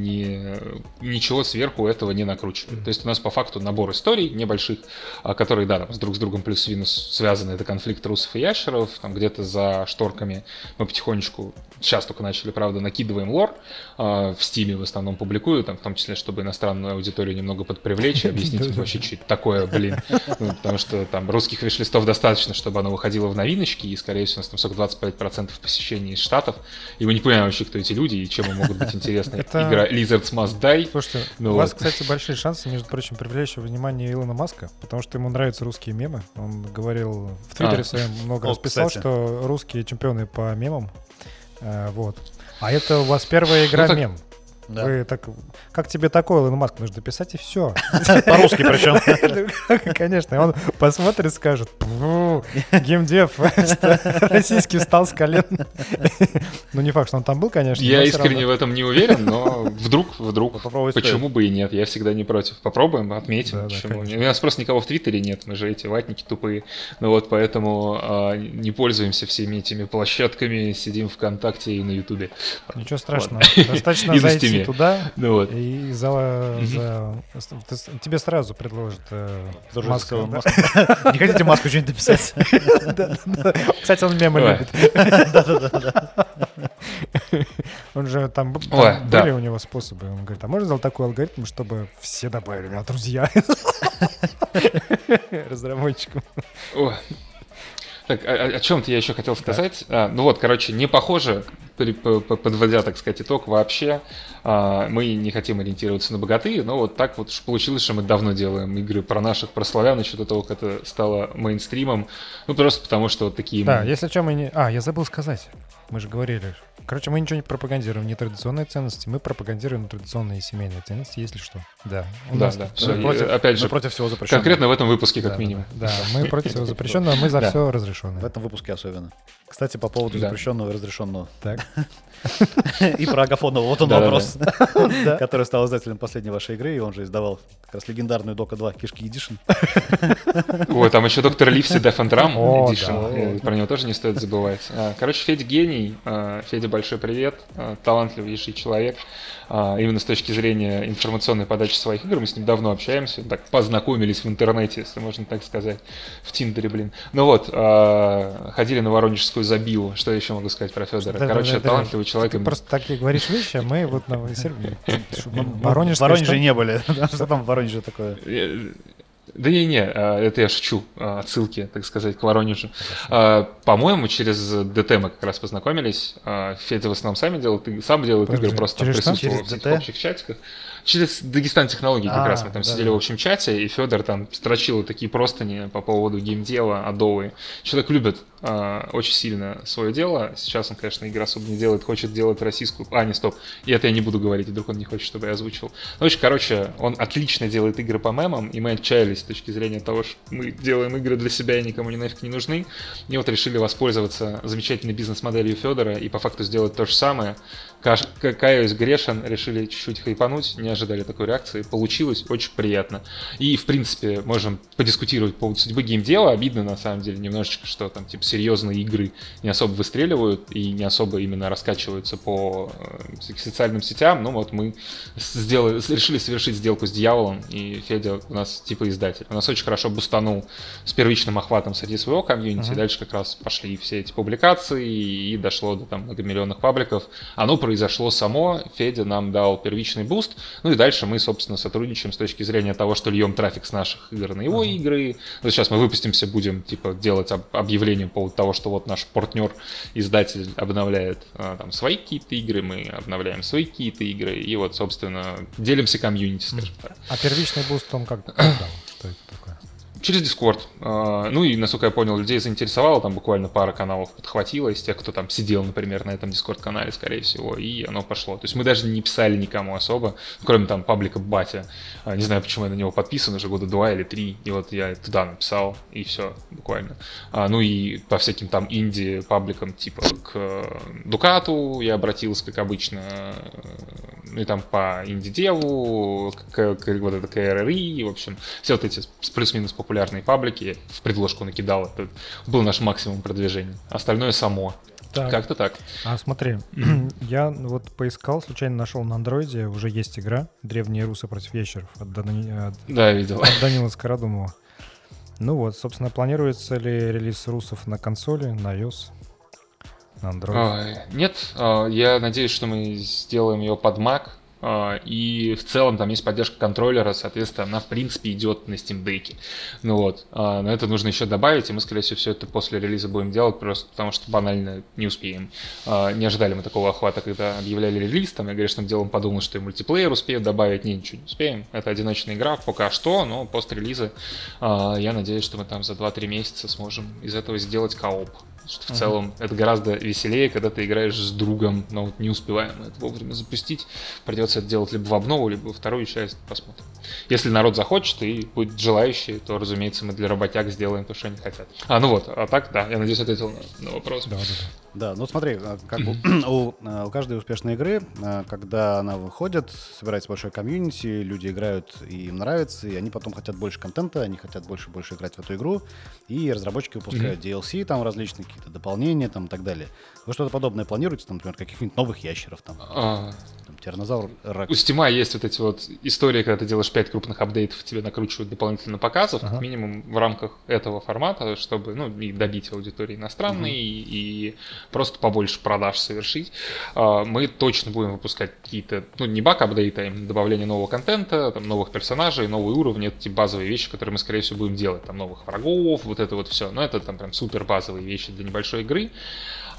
ничего сверху этого не накручиваем. То есть у нас по факту набор историй небольших, а, которые, да, там, с друг с другом плюс-минус связаны. Это конфликт русов и ящеров, там где-то за шторками мы потихонечку, сейчас только начали, правда, накидываем лор, а, в Стиме в основном публикую, там, в том числе, чтобы иностранную аудиторию немного подпривлечь и объяснить вообще, что это такое, блин. Ну, потому что там русских виш-листов достаточно, чтобы оно выходило в новиночки, и, скорее всего, у нас там сколько 25% посещений из Штатов, и мы не понимаем вообще, кто эти люди и чем им могут быть интересны. Это... Игра Lizards Must Die. Слушайте, ну, у вас, кстати, большие шансы, между прочим, привлечь внимание Илона Маска, потому что ему нравятся русские мемы. Он говорил в Твиттере а. своем много раз писал, что русские чемпионы по мемам. А, вот. А это у вас первая игра ну, так... мем. Да. Вы так, как тебе такое, Илон Маск, нужно писать и все. По-русски причем. Конечно, он посмотрит скажет, геймдев российский встал с колен. Ну, не факт, что он там был, конечно. Я искренне в этом не уверен, но вдруг, вдруг, почему бы и нет, я всегда не против. Попробуем, отметим. У нас просто никого в Твиттере нет, мы же эти ватники тупые. Ну вот, поэтому а, не пользуемся всеми этими площадками, сидим ВКонтакте и на Ютубе. Ничего страшного, достаточно зайти зайти туда, ну, вот. и за, за, тебе сразу предложат э, маску. Не хотите маску что-нибудь написать? Кстати, он мемы любит. Он же там были у него способы. Он говорит, а можно сделать такой алгоритм, чтобы все добавили меня друзья разработчикам? Так, о, о чем-то я еще хотел сказать. А, ну вот, короче, не похоже, подводя, так сказать, итог вообще, а, мы не хотим ориентироваться на богатые, но вот так вот получилось, что мы давно делаем игры про наших, про славян, еще до того, как это стало мейнстримом. Ну, просто потому что вот такие... Да, если что, мы не... А, я забыл сказать. Мы же говорили. Короче, мы ничего не пропагандируем, не традиционные ценности, мы пропагандируем традиционные семейные ценности, если что. Да. У да, нас да. Мы против, опять же, мы против всего запрещенного. Конкретно в этом выпуске, как да, минимум. Да, да, мы против всего запрещенного, мы за все разрешенное. В этом выпуске особенно. Кстати, по поводу запрещенного и разрешенного. Так. И про Агафонова. Вот он вопрос, который стал издателем последней вашей игры, и он же издавал как раз легендарную Дока 2 Кишки Эдишн. Ой, там еще доктор Ливси Death and Drum Edition. Про него тоже не стоит забывать. А, короче, Федя гений. А, Федя, большой привет. А, талантливейший человек. Именно с точки зрения информационной подачи своих игр. Мы с ним давно общаемся. Так познакомились в интернете, если можно так сказать. В Тиндере, блин. Ну вот, ходили на Воронежскую забиву. Что еще могу сказать про Федора? Короче, талантливый человек. Ты просто такие говоришь вещи, а мы вот на Воронеж. Воронеже не были. Что там в Воронеже такое? Да не-не, а, это я шучу, а, отсылки, так сказать, к Воронежу. А, по-моему, через ДТ мы как раз познакомились. Федя в основном сами делал, ты сам делал игры, просто присутствовал в общих чатиках Через Дагестан технологий как А, раз мы там да, сидели да. в общем чате, и Федор там строчил такие простыни по поводу геймдела, адовые. Человек любит а, очень сильно свое дело. Сейчас он, конечно, игры особо не делает, хочет делать российскую... А, не, стоп. И это я не буду говорить, вдруг он не хочет, чтобы я озвучил. Ну, общем, короче, он отлично делает игры по мемам, и мы отчаялись с точки зрения того, что мы делаем игры для себя и никому не нафиг не нужны. И вот решили воспользоваться замечательной бизнес-моделью Федора и по факту сделать то же самое. Каюсь грешен, решили чуть-чуть хайпануть, не ожидали такой реакции. Получилось очень приятно. И, в принципе, можем подискутировать по поводу судьбы геймдела. Обидно, на самом деле, немножечко, что там, типа, серьезные игры не особо выстреливают и не особо именно раскачиваются по э, социальным сетям. Ну, вот мы сделали, решили совершить сделку с дьяволом, и Федя у нас, типа, издатель. У нас очень хорошо бустанул с первичным охватом среди своего комьюнити. Ага. Дальше как раз пошли все эти публикации, и дошло до там многомиллионных пабликов. Оно произошло само, Федя нам дал первичный буст, ну и дальше мы, собственно, сотрудничаем с точки зрения того, что льем трафик с наших игр на его Ага. игры. Вот сейчас мы выпустимся, будем, типа, делать об- объявление по поводу того, что вот наш партнер, издатель, обновляет а, там свои какие-то игры, мы обновляем свои какие-то игры, и вот, собственно, делимся комьюнити, скажем так. А первичный буст он как это такое? Через Discord. А, Ну и, насколько я понял, людей заинтересовало, там буквально пара каналов подхватило из тех, кто там сидел, например, на этом Discord-канале, скорее всего, и оно пошло. То есть мы даже не писали никому особо, кроме там паблика Батя. А, Не знаю, почему я на него подписан, уже года два или три, и вот я туда написал, и все, буквально. А, Ну и по всяким там инди-пабликам, типа к Дукату я обратился, как обычно, ну и там по инди-деву, к, к- вот это КРРИ, в общем, все вот эти с- плюс-минус популярные паблики в предложку накидал. Это был наш максимум продвижения. Остальное само. Так, Как-то так. а смотри, я вот поискал, случайно нашел на андроиде, уже есть игра «Древние русы против ящеров» от, Дани- от- Да, видел. от Данила Скородумова. Ну вот, собственно, планируется ли релиз русов на консоли, на iOS, на Android? А, Нет, а, я надеюсь, что мы сделаем ее под Mac. А, И в целом там есть поддержка контроллера, соответственно, она в принципе идет на Steam Deck. Ну вот, а, но это нужно еще добавить, и мы, скорее всего, все это после релиза будем делать, просто потому что банально не успеем. А, Не ожидали мы такого охвата, когда объявляли релиз, там я грешным делом подумал, что и мультиплеер успеют добавить, не, ничего не успеем. Это одиночная игра пока что, но после релиза я надеюсь, что мы там за 2-3 месяца сможем из этого сделать кооп. Что в Мгм. целом это гораздо веселее, когда ты играешь с другом, но вот не успеваем это вовремя запустить. Придется это делать либо в обнову, либо во вторую часть, посмотрим. Если народ захочет и будет желающий, то, разумеется, мы для работяг сделаем то, что они хотят. А, ну вот, а так, да, я надеюсь, ответил на, на вопрос. Да, да, да. Да, ну смотри, а, как бы у, а, у каждой успешной игры, а, когда она выходит, собирается большой комьюнити, люди играют, и им нравится, и они потом хотят больше контента, они хотят больше и больше играть в эту игру, и разработчики выпускают DLC, там различные какие-то дополнения, там и так далее. Вы что-то подобное планируете, там, например, каких-нибудь новых ящеров, там, там тиранозавр, рак? У Стима есть вот эти вот истории, когда ты делаешь 5 крупных апдейтов, тебе накручивают дополнительно показов, Ага. как минимум в рамках этого формата, чтобы, ну, и добить аудитории иностранной, и, и просто побольше продаж совершить. А, Мы точно будем выпускать какие-то, ну, не баг-апдейты, а именно добавление нового контента, там, новых персонажей, новые уровни, это те базовые вещи, которые мы, скорее всего, будем делать, там, новых врагов, вот это вот все. Но это там прям супер базовые вещи для небольшой игры.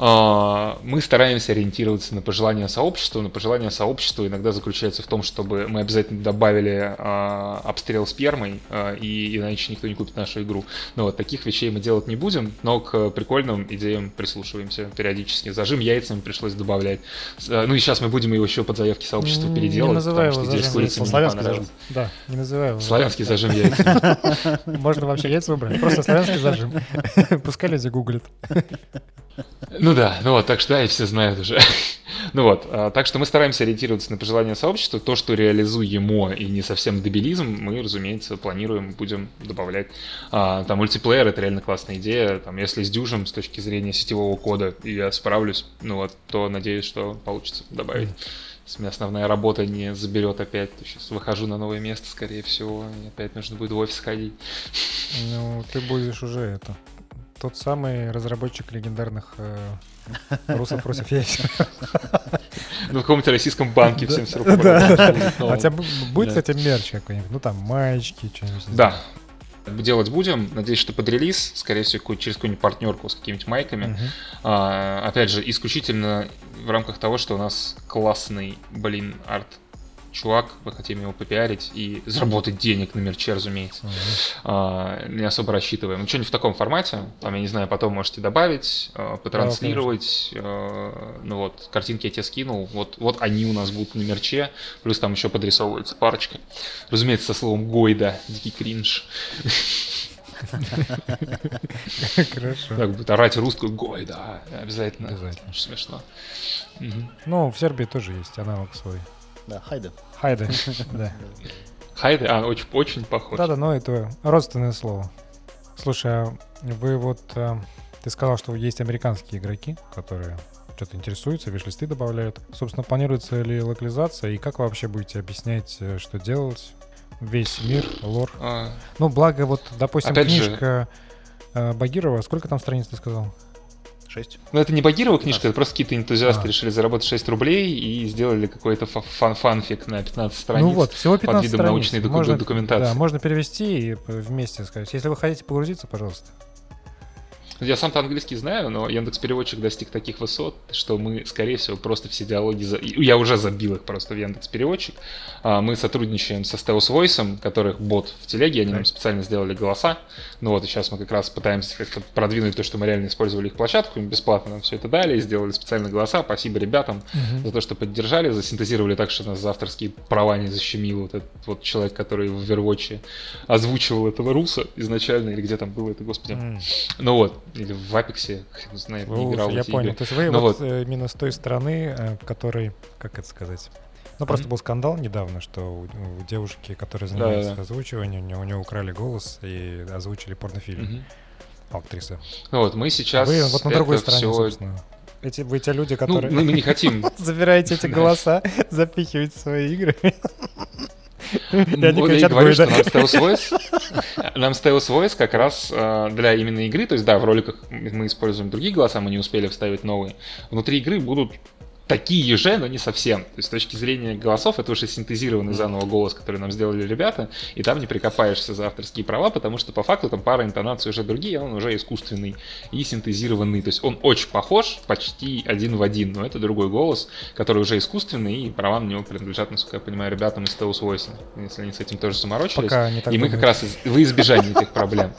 А, Мы стараемся ориентироваться на пожелания сообщества, но пожелания сообщества иногда заключается в том, чтобы мы обязательно добавили а, обстрел спермой, а, и иначе никто не купит нашу игру. Но вот таких вещей мы делать не будем, но к прикольным идеям прислушиваемся периодически. Зажим яйцами пришлось добавлять. С- а, Ну и сейчас мы будем его еще под заявки сообщества Не переделывать, называй потому его что идея с зажим не Славянский понравилась. Да, не называй его. Славянский зажим яйцами. Можно вообще яйца выбрать. Просто славянский зажим. Пускай люди гуглят. Ну да, ну вот, так что да, и все знают уже. ну вот, а, так что мы стараемся ориентироваться на пожелания сообщества. То, что реализуемо и не совсем дебилизм, мы, разумеется, планируем, будем добавлять. А, там мультиплеер — это реально классная идея. Там, если с дюжем с точки зрения сетевого кода я справлюсь, ну вот, то надеюсь, что получится добавить. Если меня основная работа не заберет опять, сейчас выхожу на новое место, скорее всего, и опять нужно будет в офис ходить. Ну, ты будешь уже это. Тот самый разработчик легендарных э, русов против ящеров. Ну, в каком-то российском банке всем все равно. А у тебя будет, кстати, мерч какой-нибудь? Ну, там, маечки, что-нибудь. Да. Делать будем. Надеюсь, что под релиз, скорее всего, через какую-нибудь партнерку с какими-нибудь майками. А, опять же, исключительно в рамках того, что у нас классный, блин, арт чувак, мы хотим его попиарить и заработать денег на мерче, разумеется. А, не особо рассчитываем. Ну, что-нибудь в таком формате, там, я не знаю, потом можете добавить, а, потранслировать. А, ну вот, картинки я тебе скинул, вот, вот они у нас будут на мерче, плюс там еще подрисовывается парочка. Разумеется, со словом Гойда, дикий кринж. Хорошо. Так будет орать русскую Гой, да, обязательно. Обязательно. Смешно. Ну, в Сербии тоже есть аналог свой. Да, хайда. Хайда, да. Хайде, а, очень, очень похож. Да-да, но это родственное слово. Слушай, а вы вот... э, Ты сказал, что есть американские игроки, которые что-то интересуются, виш-листы добавляют. Собственно, планируется ли локализация, и как вы вообще будете объяснять, э, что делать? Весь мир, лор. А, Ну, благо, вот, допустим, Опять же- книжка э, Багирова, сколько там страниц ты сказал? Шесть. Ну, это не Багирова книжка, это просто какие-то энтузиасты А. решили заработать 6 рублей и сделали какой-то фа- фан фанфик на 15 страниц. ну вот, всего 15 под видом страниц. научной доку- можно, документации. Да, можно перевести и вместе сказать. Если вы хотите погрузиться, пожалуйста. Я сам-то английский знаю, но Яндекс Переводчик достиг таких высот, что мы, скорее всего, просто все диалоги... За... Я уже забил их просто в Яндекс Переводчик. А, Мы сотрудничаем со Stealth Voice, которых бот в телеге, они нам специально сделали голоса. Ну вот, и сейчас мы как раз пытаемся как-то продвинуть то, что мы реально использовали их площадку, им бесплатно нам все это дали, сделали специально голоса. Спасибо ребятам за то, что поддержали, засинтезировали так, что нас за авторские права не защемил вот этот вот человек, который в Overwatch озвучивал этого руса изначально, или где там было это, господи. М. Ну вот, или в Апексе, хрен знает, не О, играл я понял. игры. То есть вы Ну вот, вот. э, именно с той стороны, э, в которой, как это сказать? Ну, просто Мгм. был скандал недавно, что у, у девушки, которая занимается да. озвучиванием, у нее, у нее украли голос и озвучили порнофильм. Мгм. Актриса. Ну вот, мы сейчас вы вот на другой стороне, всё- собственно. Эти, вы те люди, Ну, которые мы, мы не хотим. забираете эти голоса, запихиваете свои игры. Ну, я и говорю, что нам Stealth Voice, нам Stealth Voice как раз э, для именно игры, то есть да, в роликах мы используем другие голоса, мы не успели вставить новые. Внутри игры будут такие же, но не совсем. То есть с точки зрения голосов это уже синтезированный заново голос, который нам сделали ребята, и там не прикопаешься за авторские права, потому что по факту там пара интонаций уже другие, он уже искусственный и синтезированный. То есть он очень похож, почти один в один, но это другой голос, который уже искусственный, и права на него принадлежат, насколько я понимаю, ребятам из Stealth Voice, если они с этим тоже заморочились. Пока они так И мы как раз из- в избежание этих проблем.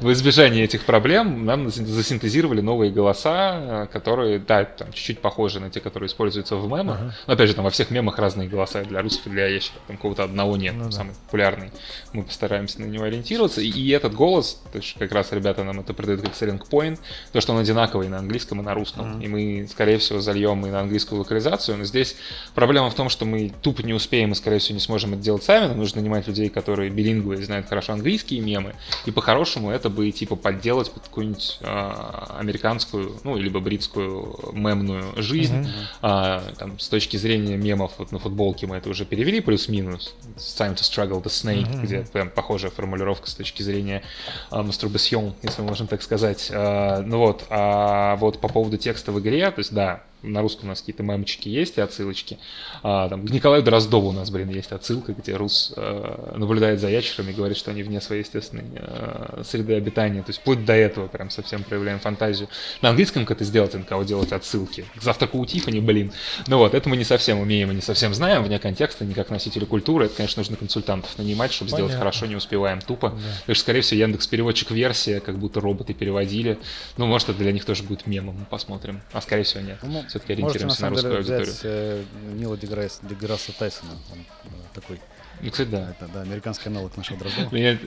В избежание этих проблем нам засинтезировали новые голоса, э, которые, да, там чуть-чуть похожи на те, которые используются в мемах. Ага. Но опять же, там во всех мемах разные голоса для русских, для ящиков. Там какого-то одного нет, Ну там да. самый популярный. Мы постараемся на него ориентироваться. И, и этот голос, то есть как раз ребята нам это продают как selling point, то, что он одинаковый на английском и на русском. И мы, скорее всего, зальем и на английскую локализацию. Но здесь проблема в том, что мы тупо не успеем и, скорее всего, не сможем это делать сами. Нам нужно нанимать людей, которые билингвы и знают хорошо английские мемы. И по-хорошему это бы типа подделать под какую-нибудь а, американскую, ну, либо бритскую мемную жизнь. Мгм. А, там, с точки зрения мемов, вот на футболке мы это уже перевели плюс-минус. It's time to struggle the snake, Мгм. где прям похожая формулировка с точки зрения а, мастурбасьон, если мы можем так сказать. А, ну вот, а вот по поводу текста в игре, то есть да, на русском у нас какие-то мемчики есть и отсылочки. А, там, к Николаю Дроздову у нас, блин, есть отсылка, где Рус э, наблюдает за ящерами и говорит, что они вне своей естественной э, среды обитания. То есть вплоть до этого прям совсем проявляем фантазию. На английском как это сделать, на кого делать отсылки? К завтраку у Тиффани, блин. Ну вот, это мы не совсем умеем и не совсем знаем вне контекста, не как носители культуры. Это, конечно, нужно консультантов нанимать, чтобы сделать Понятно. хорошо, не успеваем тупо. Да. Потому что, скорее всего, Яндекс переводчик версия, как будто роботы переводили. Ну, может, это для них тоже будет мемом, мы посмотрим. А скорее всего, нет. Ну, Все-таки Можете, на ориентируемся на, русскую деле, аудиторию. взять э, Нила Деграсса, Деграсса Тайсона. Он э, такой, Ну, кстати, да. это, да, американский аналог нашего Дроздова. Ну, я-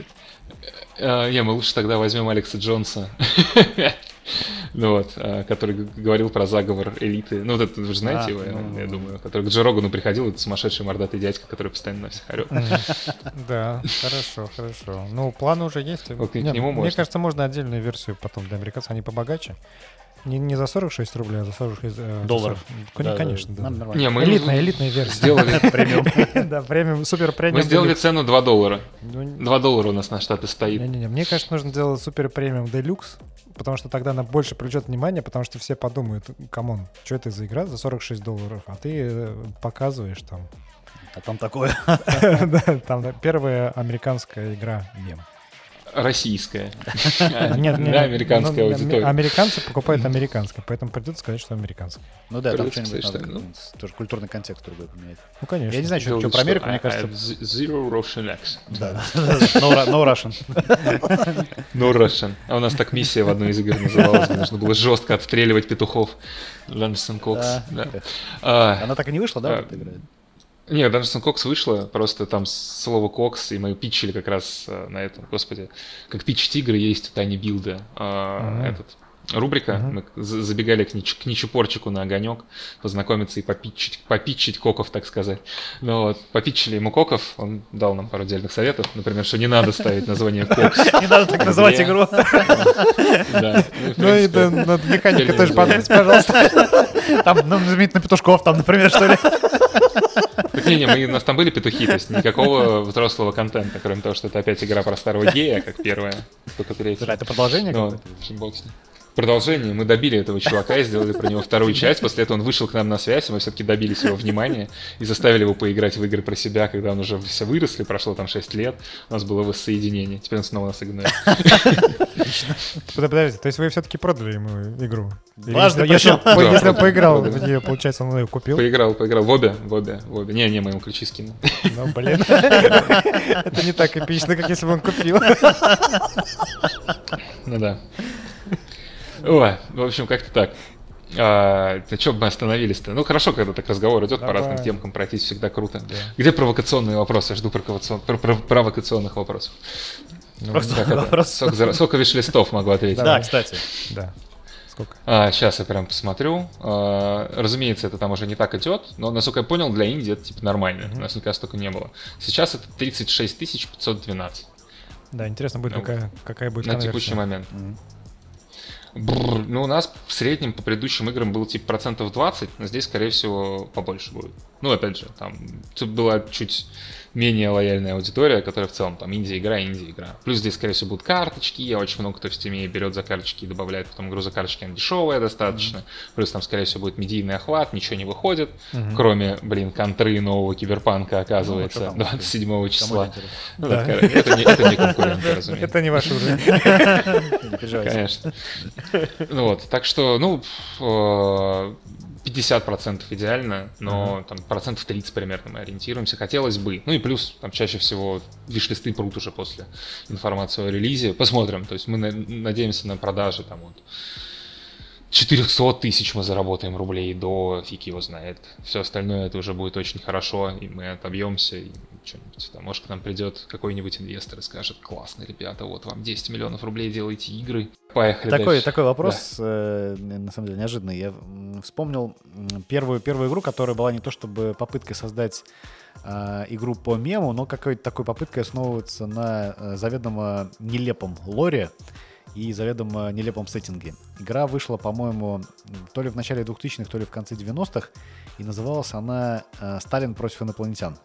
э, Не, мы лучше тогда возьмем Алекса Джонса. Ну вот, который говорил про заговор элиты. Ну, вот это вы же знаете А, его, я, ну, я ну, думаю. Который к Джо Рогану приходил, это сумасшедший мордатый дядька, который постоянно на всех орет. Да, хорошо, хорошо. Ну, планы уже есть. Мне кажется, можно отдельную версию потом для американцев, они побогаче. Не, не за 46 рублей, а за 46 э, за Долларов. 40. Кон- Да, Конечно, да. нам нормально. Не, мы Элитная, элитная версия. сделали, Да, премиум, супер премиум. мы сделали цену 2 доллара. Ну, 2 доллара у нас на штаты стоит. Не-не-не, мне, конечно, нужно делать супер премиум deluxe, потому что тогда она больше привлечет внимание, потому что все подумают, come on, что это за игра за 46 долларов, а ты э, показываешь там. А там такое. Да, Там первая американская игра мем. Российская. Нет, нет, Да, американская ну, аудитория. Американцы покупают американское, поэтому придется сказать, что американское. Ну да, там что-нибудь сказать, надо, что, ну. тоже культурный контекст другой поменять. Ну, конечно. Я не знаю, что, про Америку, мне I кажется... have zero Russian accent. Да. No, Ru- no Russian. No Russian. А у нас так миссия в одной из игр называлась, нужно было жестко отстреливать петухов. Да. Да. А, Она так и не вышла, да, А, вот эта игра? Нет, Dungeons Cox вышло, просто там слово Кокс, и мы питчили как раз э, на этом, господи, как питчить игры есть в Тайне Билда. Мгм. Этот рубрика, Мгм. мы за- забегали к, Нич- к Ничепорчику на огонек, познакомиться и попитчить, попитчить коков, так сказать. Ну вот, попитчили ему коков, он дал нам пару отдельных советов, например, что не надо ставить название Кокс. Не надо так называть игру. Ну, Ну и над механикой тоже подумать, пожалуйста. Там, ну, на петушков, там, например, что ли. Так не, не, мы, у нас там были петухи, то есть никакого взрослого контента, кроме того, что это опять игра про старого гея, как первая, только третья. Это продолжение Ну, какое-то? Продолжение. Мы добили этого чувака и сделали про него вторую часть. После этого он вышел к нам на связь, и мы все-таки добились его внимания и заставили его поиграть в игры про себя, когда он уже все выросли, прошло там 6 лет. У нас было воссоединение. Теперь он снова нас игнорирует. Подождите, то есть вы все-таки продали ему игру? Дважды если- если, поиграл в нее, получается, он ее купил? Поиграл, поиграл. В обе, в обе, в обе. Не, не, мы ему ключи скинули. Ну, блин. Это не так эпично, как если бы он купил. Ну да. Ой, в общем, как-то так. А, на чем мы остановились-то? Ну, хорошо, когда так разговор идет по Давай. разным темкам, пройтись всегда круто. Где провокационные вопросы? Я жду провокацион- пр- пр- провокационных вопросов. Ну, Просто вопрос. Сколько, за- сколько виш-листов могу ответить? Да, кстати. Да. Сколько? А, сейчас я прям посмотрю. А, разумеется, это там уже не так идет, но, насколько я понял, для Индии это типа нормально. У нас никогда столько не было. Сейчас это 36 512 Да, интересно будет, Ну, какая, какая будет на конверсия. текущий момент. Мгм. Бррр, ну, у нас в среднем по предыдущим играм было типа процентов 20, но здесь, скорее всего, побольше будет. Ну, опять же, там была чуть менее лояльная аудитория, которая в целом там Индия игра, Индия игра. Плюс здесь, скорее всего, будут карточки, я очень много кто в стиме берет за карточки и добавляет потом игру за карточки, она дешевая достаточно. Плюс там, скорее всего, будет медийный охват, ничего не выходит, Мгм. кроме, блин, контры нового киберпанка, оказывается, Ну, что там, 27 Кому числа. Ну, Да. это, не, это не конкуренты, разумеется. Это не ваш уровень. Не. Конечно. Ну вот, так что, ну, э, 50% идеально, но там процентов 30 примерно мы ориентируемся. Хотелось бы. Ну и плюс, там чаще всего виш-листы прут уже после информации о релизе. Посмотрим. То есть мы на- надеемся на продажи там вот 400 тысяч мы заработаем рублей до фиг его знает. Все остальное это уже будет очень хорошо, и мы отобьемся, и что-нибудь там. Может, к нам придет какой-нибудь инвестор и скажет, классно, ребята, вот вам 10 миллионов рублей, делайте игры. Поехали Такой, дальше. такой вопрос, э, на самом деле, неожиданный. Я вспомнил первую, первую игру, которая была не то чтобы попыткой создать а, игру по мему, но какой-то такой попыткой основываться на э, заведомо нелепом лоре и заведомо нелепом сеттинге. Игра вышла, по-моему, то ли в начале 2000-х, то ли в конце 90-х, и называлась она э, «Сталин против инопланетян».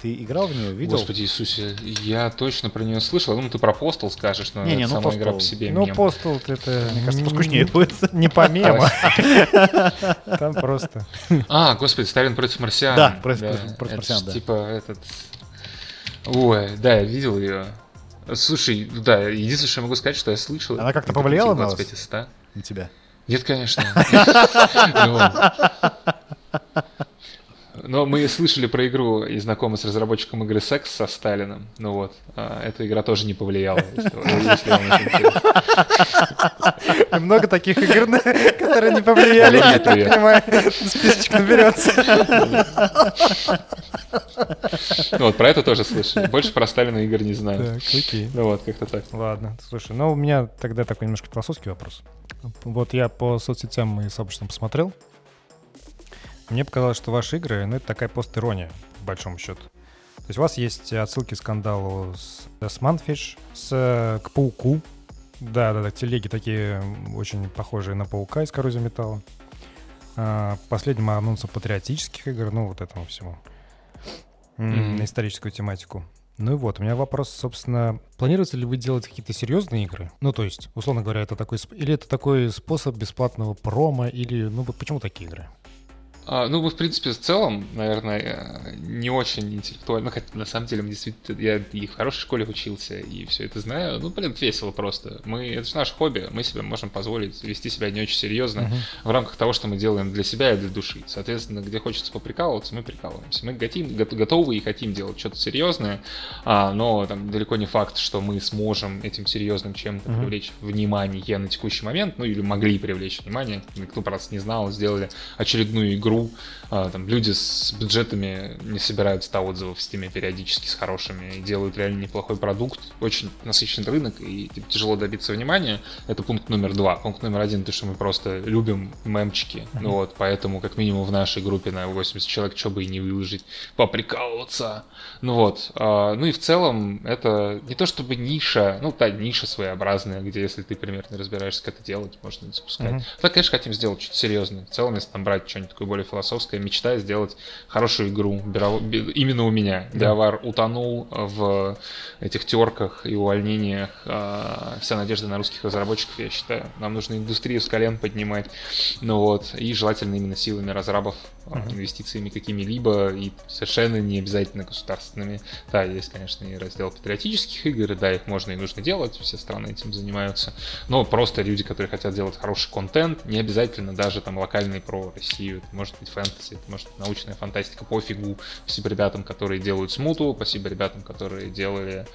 Ты играл в нее, видел? Господи Иисусе, я точно про нее слышал. Я думаю, ты про Постол скажешь, но Не-не, это ну, сама игра Postal- по себе Ну, мем. постул это... Мне кажется, поскучнее будет. Не по мему. Там просто... А, господи, Сталин против марсиан. Да, против- марсиан, да. Типа этот... Ой, да, я видел ее. Слушай, да, единственное, что я могу сказать, что я слышал... Она как-то повлияла на 25 вас? из 100. На тебя. Нет, конечно. Но мы слышали про игру и знакомы с разработчиком игры Секс со Сталином. Ну вот, а, эта игра тоже не повлияла, если. Много таких игр, которые не повлияли, я так понимаю. Списочек наберется. Ну вот, про это тоже слышали. Больше про Сталина игр не знаю. Так, окей. Ну вот, как-то так. Ладно, слушай, ну у меня тогда такой немножко философский вопрос. Вот я по соцсетям и сообществам посмотрел. Мне показалось, что ваши игры, ну, это такая пост-ирония, по большому счету. То есть у вас есть отсылки к скандалу с, с Манфиш, с, э, к Пауку. Да-да-да, телеги такие очень похожие на Паука из коррозии металла. А, последним анонсом патриотических игр, ну, вот этому всему. Мгм. На историческую тематику. Ну и вот, у меня вопрос, собственно, планируете ли вы делать какие-то серьезные игры? Ну, то есть, условно говоря, это такой, или это такой способ бесплатного промо, или, ну, вот почему такие игры? А, ну, в принципе, в целом, наверное, э, не очень интеллектуально. Ну, хотя, на самом деле, мы действительно, я и в хорошей школе учился, и все это знаю. Ну, блин, весело просто. Мы, это же наше хобби, мы себе можем позволить вести себя не очень серьезно uh-huh. в рамках того, что мы делаем для себя и для души. Соответственно, где хочется поприкалываться, мы прикалываемся. Мы готим, готовы и хотим делать что-то серьезное, а, но там далеко не факт, что мы сможем этим серьезным чем-то uh-huh. привлечь внимание на текущий момент, ну, или могли привлечь внимание. Никто просто не знал, сделали очередную игру игру. А, там люди с бюджетами не собирают 100 отзывов в стиме периодически с хорошими и делают реально неплохой продукт. Очень насыщенный рынок и типа, тяжело добиться внимания. Это пункт номер два. Пункт номер один, то, что мы просто любим мемчики. Ну вот, поэтому как минимум в нашей группе на 80 человек, что бы и не выложить, поприкалываться. Ну вот. А, ну и в целом это не то чтобы ниша, ну та ниша своеобразная, где если ты примерно разбираешься, как это делать, можно запускать. Uh-huh. Так, конечно, хотим сделать что-то серьезное. В целом, если там брать что-нибудь такое более философская мечта сделать хорошую игру. Именно у меня. Да. Биовар утонул в этих терках и увольнениях. А, вся надежда на русских разработчиков, я считаю. Нам нужно индустрию с колен поднимать. Ну вот. И желательно именно силами разрабов, uh-huh. инвестициями какими-либо. И совершенно не обязательно государственными. Да, есть, конечно, и раздел патриотических игр. Да, их можно и нужно делать. Все страны этим занимаются. Но просто люди, которые хотят делать хороший контент, не обязательно даже там локальный про Россию это может быть фэнтези, это может быть научная фантастика, пофигу. Спасибо ребятам, которые делают смуту, спасибо ребятам, которые делали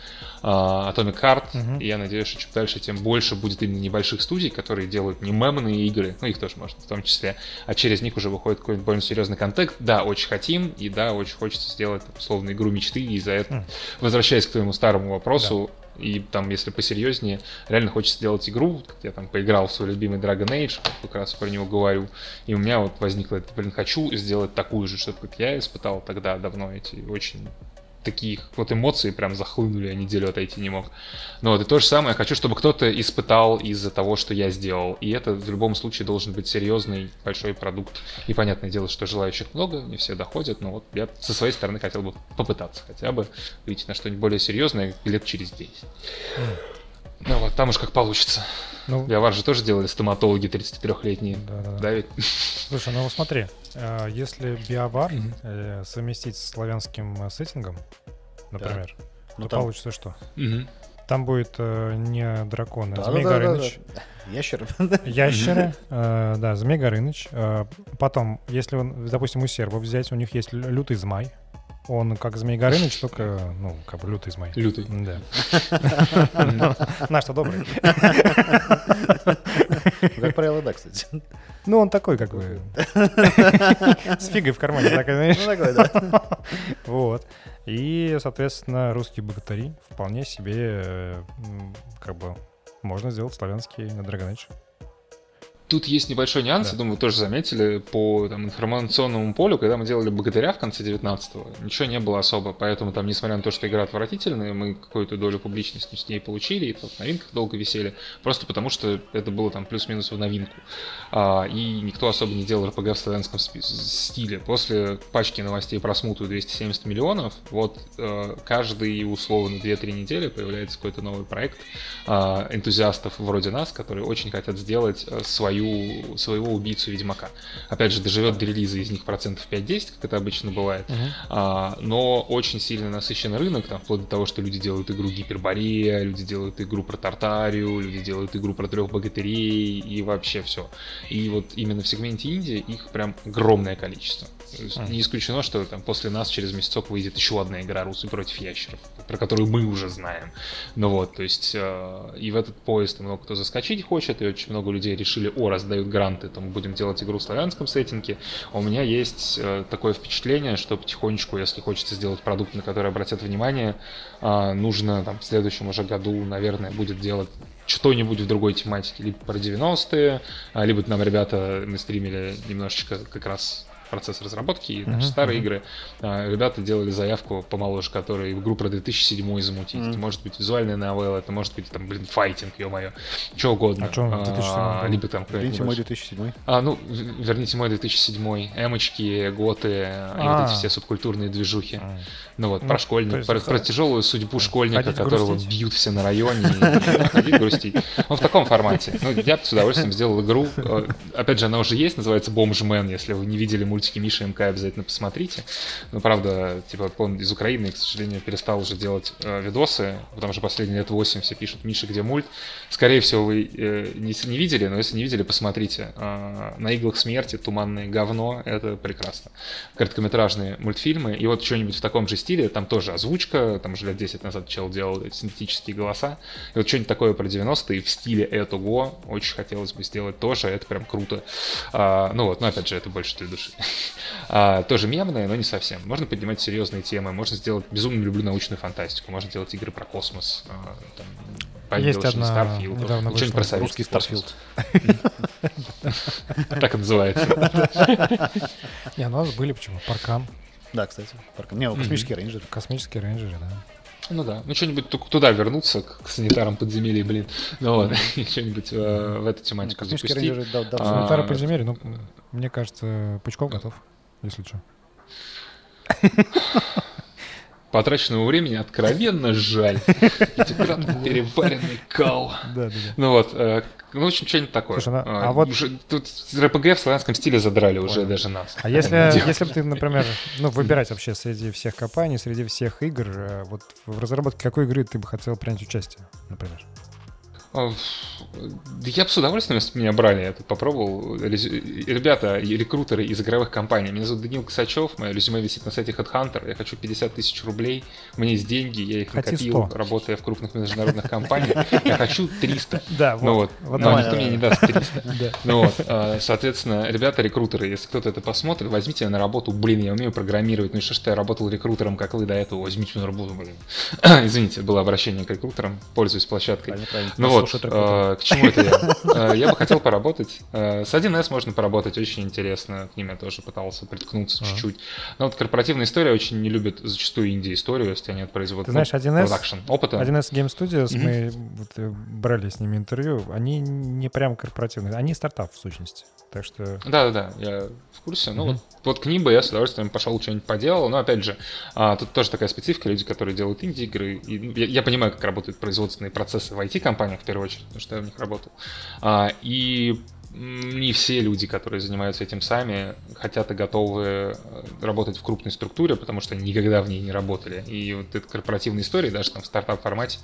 э, Atomic Heart, uh-huh. и я надеюсь, что чем дальше, тем больше будет именно небольших студий, которые делают не мемные игры, ну их тоже можно в том числе, а через них уже выходит какой-нибудь более серьезный контент. Да, очень хотим, и да, очень хочется сделать условно игру мечты, и за это, uh-huh. возвращаясь к твоему старому вопросу, да и там, если посерьезнее, реально хочется сделать игру. Я там поиграл в свой любимый Dragon Age, как раз про него говорю. И у меня вот возникло это, блин, хочу сделать такую же, чтобы как я испытал тогда давно эти очень такие вот эмоции прям захлынули, я неделю отойти не мог. Но вот и то же самое, я хочу, чтобы кто-то испытал из-за того, что я сделал. И это в любом случае должен быть серьезный большой продукт. И понятное дело, что желающих много, не все доходят, но вот я со своей стороны хотел бы попытаться хотя бы выйти на что-нибудь более серьезное лет через 10. Ну вот, там уж как получится. Ну, Биовар же тоже делали стоматологи 33-летние. Да, да, да. ведь? Слушай, ну смотри, э, если биовар mm-hmm. совместить с славянским э, сеттингом, например, да. ну, то там... получится что? Mm-hmm. Там будет э, не драконы, а Змей да, Горыныч. Да, да, Ящеры. Ящеры, э, да, Змей Горыныч. Э, потом, если, он, допустим, у сербов взять, у них есть лютый змай. Он как Змей Горыныч, только, ну, как бы лютый змей. Лютый. Да. Наш-то добрый. Как правило, да, кстати. Ну, он такой, как бы, с фигой в кармане, так, знаешь. Ну, такой, да. Вот. И, соответственно, русские богатыри вполне себе, как бы, можно сделать славянский Age. Тут есть небольшой нюанс, да. я думаю, вы тоже заметили, по там, информационному полю, когда мы делали «Богатыря» в конце 19-го, ничего не было особо, поэтому там, несмотря на то, что игра отвратительная, мы какую-то долю публичности с ней получили, и в новинках долго висели, просто потому что это было там плюс-минус в новинку. А, и никто особо не делал РПГ в славянском стиле. После пачки новостей про смуту 270 миллионов, вот э, каждые условно 2-3 недели появляется какой-то новый проект э, энтузиастов вроде нас, которые очень хотят сделать э, свою свою, своего убийцу Ведьмака. Опять же, доживет до релиза из них процентов 5-10, как это обычно бывает. Uh-huh. А, но очень сильно насыщен рынок, там, вплоть до того, что люди делают игру Гиперборея, люди делают игру про Тартарию, люди делают игру про трех богатырей и вообще все. И вот именно в сегменте Индии их прям огромное количество. Не исключено, что там после нас через месяцок выйдет еще одна игра Русы против ящеров, про которую мы уже знаем. Ну вот, то есть э, и в этот поезд много кто заскочить хочет, и очень много людей решили, о, раздают гранты, там будем делать игру в славянском сеттинге. У меня есть э, такое впечатление, что потихонечку, если хочется сделать продукт, на который обратят внимание, э, нужно там в следующем уже году, наверное, будет делать что-нибудь в другой тематике, либо про 90-е, а, либо нам ребята на стримили немножечко как раз процесс разработки, и uh-huh, старые uh-huh. игры, а, ребята делали заявку помоложе, которые в игру про 2007 замутить. Uh-huh. Это может быть визуальная новелла, это может быть, там, блин, файтинг, ё-моё, что угодно. А что, 2007? А, либо там... Верните мой 2007. А, ну, верните мой 2007. Эмочки, готы а. и вот эти а. все субкультурные движухи. А. Ну вот, ну, про школьник, про, тяжелую судьбу школьника, которого бьют все на районе, и ходить грустить. Ну, в таком формате. Ну, я с удовольствием сделал игру. Опять же, она уже есть, называется Бомжмен, если вы не видели мультик мультики Миши МК обязательно посмотрите. Но, правда, типа, он из Украины, к сожалению, перестал уже делать э, видосы, потому что последние лет 8 все пишут «Миша, где мульт?». Скорее всего, вы э, не, не видели, но если не видели, посмотрите. Э, «На иглах смерти», «Туманное говно» — это прекрасно. Короткометражные мультфильмы. И вот что-нибудь в таком же стиле, там тоже озвучка, там уже лет 10 назад чел делал синтетические голоса. И вот что-нибудь такое про 90-е в стиле этого очень хотелось бы сделать тоже, это прям круто. А, ну вот, но опять же, это больше для души. А, тоже мемное, но не совсем. Можно поднимать серьезные темы, можно сделать, безумно люблю научную фантастику, можно делать игры про космос, а, там, Есть одна Starfield, недавно вышла. Про русский Starfield. Так и называется. Не, ну, у нас были почему? Паркан. Да, кстати, Паркан. Не, космические рейнджеры. Космические рейнджеры, да. Ну да, ну что-нибудь туда вернуться, к, санитарам подземелья, блин. Ну вот, что-нибудь э, в эту тематику запустить. Рейнджеры, да, да, а, санитары подземелья, ну, мне кажется, Пучков готов, если что. Потраченного времени откровенно жаль. Пятикратно переваренный кал. Да, да, да. Ну вот, э, ну, общем, что-нибудь такое. Слушай, ну, а, а вот... Уже, тут РПГ в славянском стиле задрали уже Ой. даже нас. А если, если бы ты, например, ну, выбирать вообще среди всех компаний, среди всех игр, э, вот в разработке какой игры ты бы хотел принять участие, например? Я бы с удовольствием, если бы меня брали, я тут попробовал. Ребята, рекрутеры из игровых компаний. Меня зовут Данил Косачев, мое резюме висит на сайте HeadHunter. Я хочу 50 тысяч рублей. У меня есть деньги, я их Хоти накопил, 100. работая в крупных международных компаниях. Я хочу 300. Да, ну вот. Но никто мне не даст 300. Ну вот, а, соответственно, ребята, рекрутеры, если кто-то это посмотрит, возьмите меня на работу. Блин, я умею программировать. Ну и что, что я работал рекрутером, как вы до этого, возьмите меня на работу, блин. Извините, было обращение к рекрутерам, пользуюсь площадкой. Ну вот, вот, к чему это я? Э, я бы хотел поработать. Э, с 1С можно поработать, очень интересно. К ним я тоже пытался приткнуться чуть-чуть. Но вот корпоративная история очень не любят зачастую инди-историю, если они от производства. Ты знаешь, 1С, опыта. 1С Game Studios, мы э, брали с ними интервью, они не прям корпоративные, они стартап в сущности. Так что... Да-да-да, я в курсе. Ну, вот, вот к ним бы я с удовольствием пошел что-нибудь поделал. Но, опять же, а, тут тоже такая специфика. Люди, которые делают инди-игры. И, ну, я, я понимаю, как работают производственные процессы в IT-компаниях, в первую очередь, потому что я в них работал. А, и не все люди, которые занимаются этим сами, хотят и готовы э, работать в крупной структуре, потому что никогда в ней не работали. И вот эта корпоративная история, даже там в стартап-формате,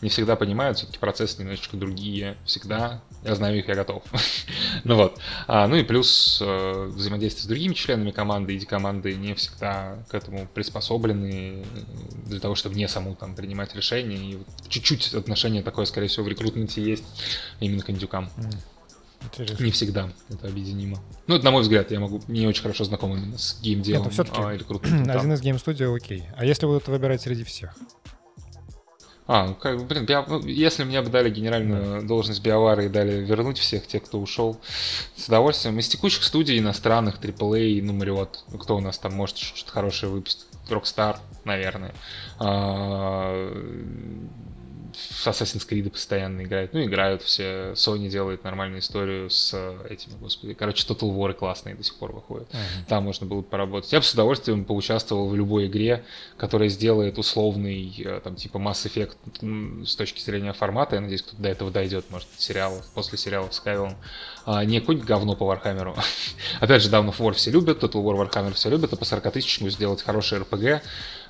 не всегда понимают, все-таки процессы немножечко другие. Всегда, я знаю их, я готов. ну вот. А, ну и плюс э, взаимодействие с другими членами команды, эти команды не всегда к этому приспособлены для того, чтобы не саму там принимать решения. И чуть-чуть отношение такое, скорее всего, в рекрутменте есть именно к индюкам. Интересно. Не всегда это объединимо. Ну, это, на мой взгляд, я могу не очень хорошо знаком именно с геймделом. Это все-таки а, или один из гейм-студио окей. А если будут выбирать среди всех? А, ну как, блин, био... Ну, если мне бы дали генеральную должность биовара и дали вернуть всех тех, кто ушел, с удовольствием. Из текущих студий иностранных, AAA, ну, Мариот, ну, кто у нас там может что-то хорошее выпустить? Rockstar, наверное. А, Assassin's Creed постоянно играют. Ну, играют все. Sony делает нормальную историю с этими, господи. Короче, Total War классные до сих пор выходят. Uh-huh. Там можно было поработать. Я бы с удовольствием поучаствовал в любой игре, которая сделает условный, э, там, типа Mass Effect с точки зрения формата. Я надеюсь, кто-то до этого дойдет, может, сериалов, после сериалов с Кавиллом. А, не какое-нибудь говно по Warhammer у. Опять же, Dawn of War все любят, Total War Warhammer все любят, а по 40 тысячам сделать хороший RPG.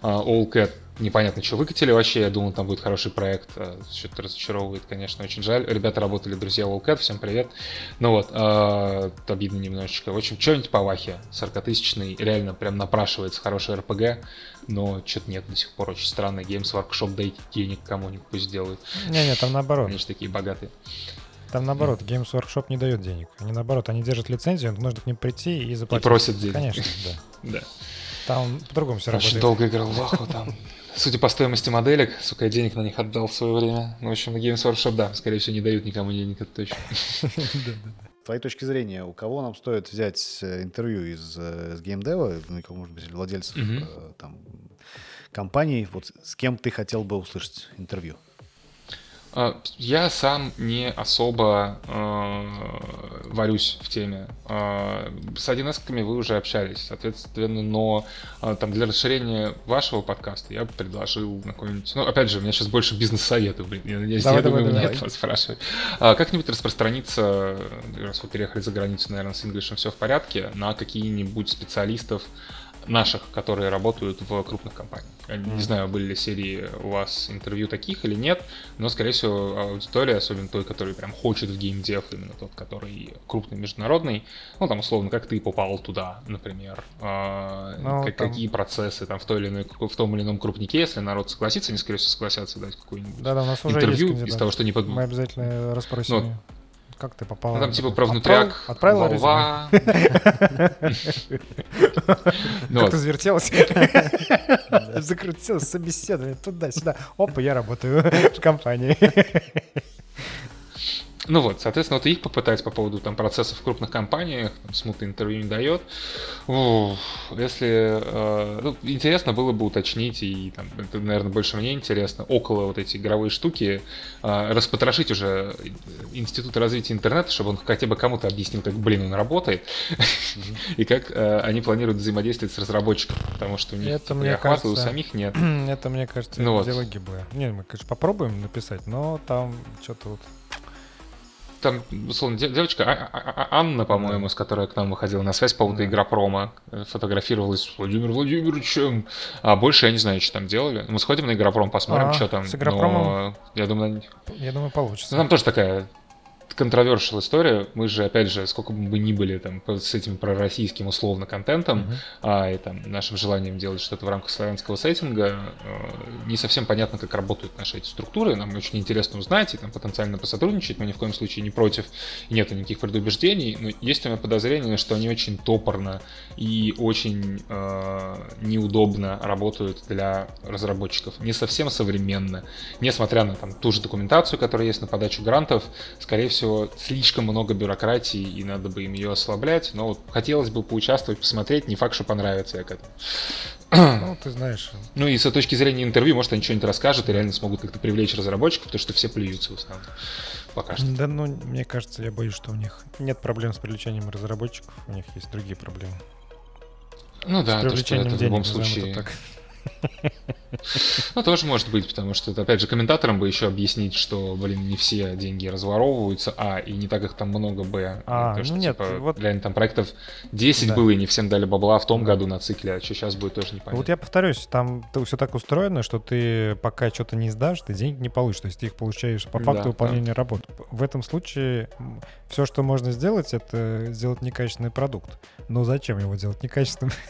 All Cat непонятно, что выкатили вообще. Я думал, там будет хороший проект. А, что-то разочаровывает, конечно, очень жаль. Ребята работали, друзья Wildcat, всем привет. Ну вот, э, обидно немножечко. В общем, что-нибудь по Вахе. 40-тысячный, реально прям напрашивается хороший РПГ, но что-то нет до сих пор. Очень странно. Games Workshop дайте денег кому-нибудь пусть сделают. Не-не, там наоборот. Они же такие богатые. Там наоборот, Games Workshop не дает денег. Они наоборот, они держат лицензию, нужно к ним прийти и заплатить. И просят денег. Конечно, да. Да. Там по-другому все работает. Очень долго играл в Ваху там. Судя по стоимости моделек, сука, я денег на них отдал в свое время. Ну, в общем, на Games Workshop, да, скорее всего, не дают никому денег, это точно. С твоей точки зрения, у кого нам стоит взять э, интервью из, э, из геймдева, ну, может быть, владельцев mm там, компаний, вот с кем ты хотел бы услышать интервью? А, я сам не особо э, варюсь в теме. Э, с 1С вы уже общались, соответственно, но э, там для расширения вашего подкаста я бы предложил на какой-нибудь... Ну, опять же, у меня сейчас больше бизнес-советов, блин. Я, я, давай, я давай, думаю, давай. нет вас спрашивать. А, как-нибудь распространиться, раз вы переехали за границу, наверное, с English все в порядке, на какие-нибудь специалистов, наших, которые работают в крупных компаниях. Я mm. не знаю, были ли серии у вас интервью таких или нет, но, скорее всего, аудитория, особенно той, который прям хочет в геймдев, именно тот, который крупный, международный, ну, там, условно, как ты попал туда, например, а, ну, как, там... какие процессы там в, той или иной, в том или ином крупнике, если народ согласится, они, скорее всего, согласятся дать какое-нибудь да, да, у нас интервью уже из того, что не под... Мы обязательно расспросим. Ну, как ты попал? Ну, там типа про внутряк, отправил, волва. Ну как ты завертелась? Закрутилось собеседование туда-сюда. Опа, я работаю в компании. Ну вот, соответственно, вот их попытать по поводу там процессов в крупных компаниях, там, смутное интервью не дает. Ух, если э, ну, интересно было бы уточнить, и там, это, наверное, больше мне интересно, около вот эти игровые штуки, э, распотрошить уже институт развития интернета, чтобы он хотя бы кому-то объяснил, как, блин, он работает, и как э, они планируют взаимодействовать с разработчиком, потому что у них это, мне кажется, у самих нет. Это, мне кажется, ну, дело гиблое. Не, мы, конечно, попробуем написать, но там что-то вот там, условно, девочка а, а, а, Анна, по-моему, с которой к нам выходила на связь по поводу игра промо, э, фотографировалась с Владимиром Владимировичем, а больше я не знаю, что там делали. Мы сходим на игропром, посмотрим, а, что там. С игропромом? Но, я думаю, я думаю, получится. Там тоже такая контровершил история. Мы же, опять же, сколько бы мы ни были там с этим пророссийским условно контентом, uh-huh. а и там нашим желанием делать что-то в рамках славянского сеттинга, э, не совсем понятно, как работают наши эти структуры. Нам очень интересно узнать и там потенциально посотрудничать. Мы ни в коем случае не против, нет никаких предубеждений. Но есть у меня подозрение, что они очень топорно и очень э, неудобно работают для разработчиков. Не совсем современно. Несмотря на там ту же документацию, которая есть на подачу грантов, скорее всего, всего, слишком много бюрократии, и надо бы им ее ослаблять. Но вот хотелось бы поучаствовать, посмотреть, не факт, что понравится я к этому. Ну, ты знаешь. Ну и с точки зрения интервью, может, они что-нибудь расскажут и реально смогут как-то привлечь разработчиков, потому что все плюются в основном. Пока что. Да, ну, мне кажется, я боюсь, что у них нет проблем с привлечением разработчиков, у них есть другие проблемы. Ну да, с то, что это в любом случае... Так. Ну, тоже может быть, потому что, опять же, комментаторам бы еще объяснить, что, блин, не все деньги разворовываются, а, и не так их там много, б. А, то, ну что, нет, типа, вот... реально там проектов 10 да. было, и не всем дали бабла в том году на цикле, а что сейчас будет тоже непонятно. Вот я повторюсь, там все так устроено, что ты пока что-то не сдашь, ты деньги не получишь, то есть ты их получаешь по факту да, выполнения да. работы. В этом случае все, что можно сделать, это сделать некачественный продукт. Но зачем его делать некачественным?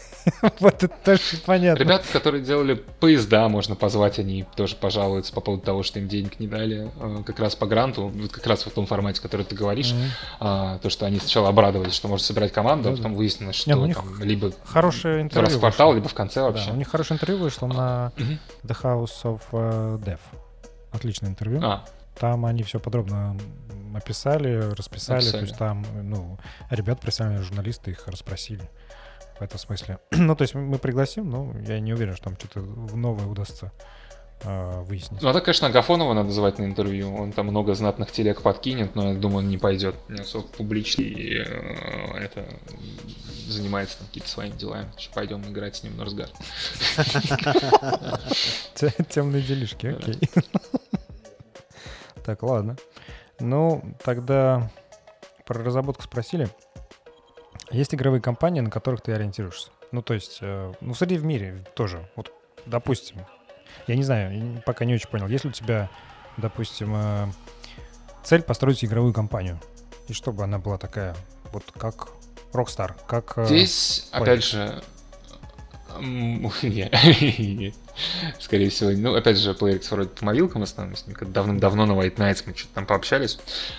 Вот это тоже понятно. Ребята, которые делали поезда, можно позвать, они тоже пожалуются по поводу того, что им денег не дали. А, как раз по гранту, вот как раз в том формате, который ты говоришь, mm-hmm. то, что они сначала обрадовались, что можно собирать команду, а потом выяснилось, что Нет, там либо хорошее интервью раз в квартал, либо в конце вообще. Да, у них хорошее интервью вышло на The House of э, Dev. Отличное интервью. А. Там они все подробно описали, расписали, Написали. то есть там, ну, ребят, профессиональные журналисты их расспросили в этом смысле. ну, то есть мы пригласим, но я не уверен, что там что-то новое удастся э, выяснить. Ну, а так, конечно, Агафонова надо звать на интервью. Он там много знатных телег подкинет, но я думаю, он не пойдет не особо публично и э, это занимается какими-то своими делами. Пойдем играть с ним на разгар. Темные делишки, окей. Так, ладно. Ну, тогда про разработку спросили. Есть игровые компании, на которых ты ориентируешься. Ну, то есть, э, ну, среди в мире тоже. Вот, допустим, я не знаю, пока не очень понял. Если у тебя, допустим, э, цель построить игровую компанию, и чтобы она была такая, вот как Rockstar, как... Э, Здесь, Player. опять же, нет. Скорее всего. Ну, опять же, PlayerX вроде по мобилкам в основном, с ним давным-давно на White Nights мы что-то там пообщались.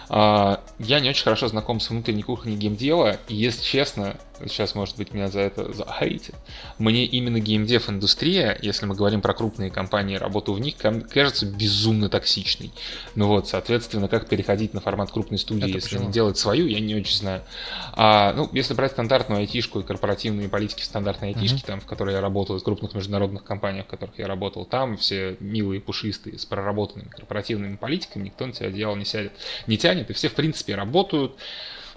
А, я не очень хорошо знаком с внутренней кухней геймдева, и если честно, сейчас, может быть, меня за это захейтят, мне именно геймдев индустрия, если мы говорим про крупные компании, работу в них, кажется безумно токсичной. Ну вот, соответственно, как переходить на формат крупной студии, это если почему? не делать свою, я не очень знаю. А, ну, если брать стандартную айтишку и корпоративные политики стандартной айтишки, mm-hmm. там, в которой я работал, в крупных международных компаниях, которых я работал, там все милые, пушистые, с проработанными корпоративными политиками, никто на тебя одеяло не сядет, не тянет, и все, в принципе, работают,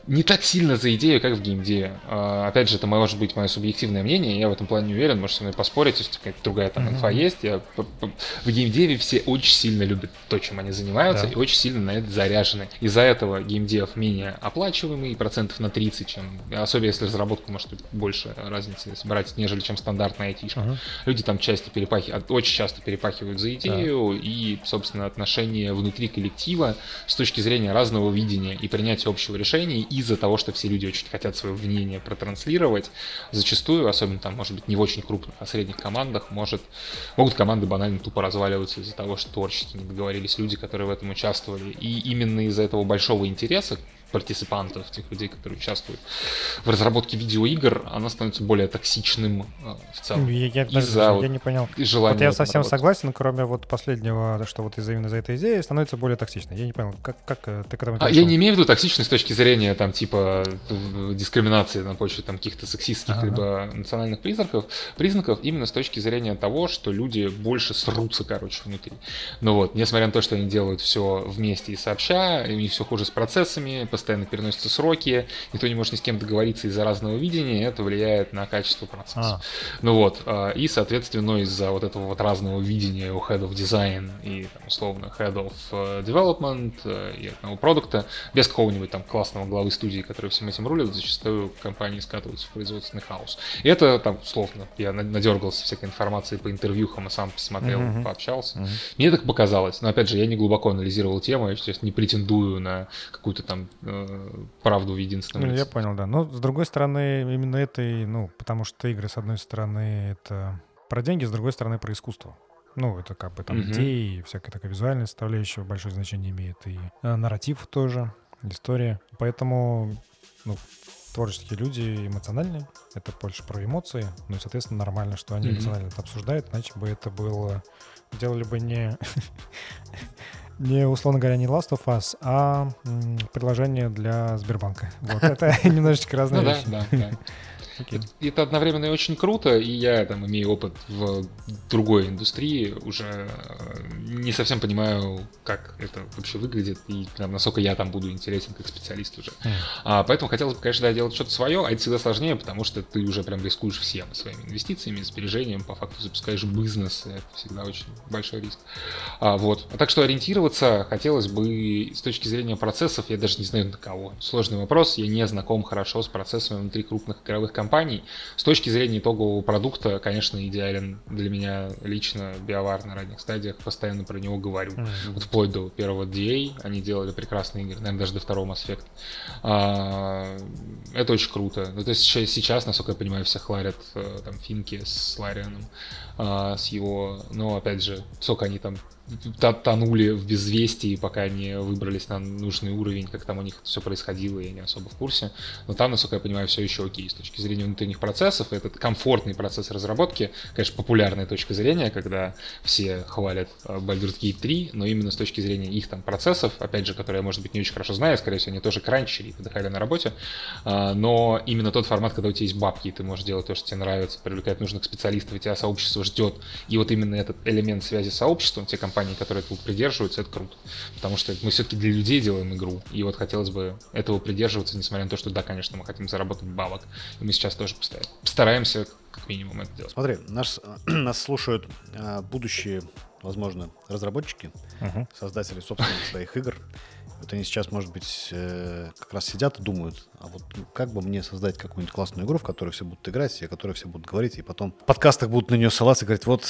не так сильно за идею, как в геймдеве. А, опять же, это может быть мое субъективное мнение, я в этом плане не уверен, может со мной поспорить, если какая-то другая там инфа mm-hmm. есть. Я, в геймдеве все очень сильно любят то, чем они занимаются, да. и очень сильно на это заряжены. Из-за этого геймдев менее оплачиваемый, процентов на 30, чем, особенно если разработку может больше разницы брать, нежели чем стандартная айтишка. Uh-huh. Люди там часто перепахивают, очень часто перепахивают за идею, да. и, собственно, отношения внутри коллектива с точки зрения разного видения и принятия общего решения, из-за того, что все люди очень хотят свое мнение протранслировать, зачастую, особенно там, может быть, не в очень крупных, а средних командах, может, могут команды банально тупо разваливаться из-за того, что творчески не договорились люди, которые в этом участвовали. И именно из-за этого большого интереса партиципантов, тех людей, которые участвуют в разработке видеоигр, она становится более токсичным э, в целом. Я, я, из-за я вот не понял. Вот я совсем работать. согласен, кроме вот последнего, что вот из-за именно за этой идеи становится более токсичной. Я не понял, как, как э, ты к этому а, Я не имею в виду токсичность с точки зрения там типа дискриминации на почве там каких-то сексистских ага. либо национальных признаков, признаков именно с точки зрения того, что люди больше срутся, короче, внутри. Ну вот, несмотря на то, что они делают все вместе и сообща, и у них все хуже с процессами, постоянно переносятся сроки, никто не может ни с кем договориться из-за разного видения, и это влияет на качество процесса. А. Ну вот, а, и, соответственно, из-за вот этого вот разного видения у Head of Design и, там, условно, Head of э, Development э, и одного продукта, без какого-нибудь там классного главы студии, который всем этим рулит, зачастую компании скатываются в производственный хаос. И это, там, условно, я надергался всякой информации по интервьюхам и сам посмотрел, mm-hmm. пообщался. Mm-hmm. Мне так показалось, но, опять же, я не глубоко анализировал тему, я сейчас не претендую на какую-то там правду в единственном ну, Я понял, да. Но с другой стороны, именно это и, ну, потому что игры, с одной стороны, это про деньги, с другой стороны, про искусство. Ну, это как бы там mm-hmm. идеи, всякая такая визуальная составляющая большое значение имеет. И э, нарратив тоже, история. Поэтому, ну, творческие люди эмоциональные. Это больше про эмоции. Ну и, соответственно, нормально, что они mm-hmm. эмоционально это обсуждают, иначе бы это было... Делали бы не не, условно говоря, не Last of Us, а приложение для Сбербанка. Вот это немножечко разные ну вещи. Да, да, да. Okay. Это одновременно и очень круто, и я там имею опыт в другой индустрии, уже э, не совсем понимаю, как это вообще выглядит, и там, насколько я там буду интересен как специалист уже. Mm. А, поэтому хотелось бы, конечно, да, делать что-то свое, а это всегда сложнее, потому что ты уже прям рискуешь всем своими инвестициями, сбережением, по факту запускаешь бизнес, и это всегда очень большой риск. А, вот. А так что ориентироваться хотелось бы с точки зрения процессов, я даже не знаю на кого. Сложный вопрос, я не знаком хорошо с процессами внутри крупных игровых компаний, компаний. С точки зрения итогового продукта, конечно, идеален для меня лично биовар на ранних стадиях, постоянно про него говорю. Mm-hmm. Вот вплоть до первого DA они делали прекрасные игры, наверное, даже до второго Mass Effect. А, это очень круто. Ну, то есть сейчас, насколько я понимаю, все хларят э, там финки с Ларианом, а, с его, но опять же, сколько они там тонули в безвестии, пока не выбрались на нужный уровень, как там у них все происходило, я не особо в курсе. Но там, насколько я понимаю, все еще окей. С точки зрения внутренних процессов, этот комфортный процесс разработки, конечно, популярная точка зрения, когда все хвалят э, Baldur's Gate 3, но именно с точки зрения их там процессов, опять же, которые я, может быть, не очень хорошо знаю, скорее всего, они тоже кранчили и подыхали на работе, а, но именно тот формат, когда у тебя есть бабки, и ты можешь делать то, что тебе нравится, привлекать нужных специалистов, и тебя сообщество ждет, и вот именно этот элемент связи с сообществом, те компании, компании, которые этого придерживаются, это круто. Потому что мы все-таки для людей делаем игру. И вот хотелось бы этого придерживаться, несмотря на то, что да, конечно, мы хотим заработать бабок. И мы сейчас тоже постараемся как минимум это делать. Смотри, нас, нас слушают а, будущие, возможно, разработчики, uh-huh. создатели собственных своих игр. Вот они сейчас, может быть, э, как раз сидят и думают, а вот как бы мне создать какую-нибудь классную игру, в которой все будут играть, и о которой все будут говорить, и потом в подкастах будут на нее ссылаться и говорить, вот,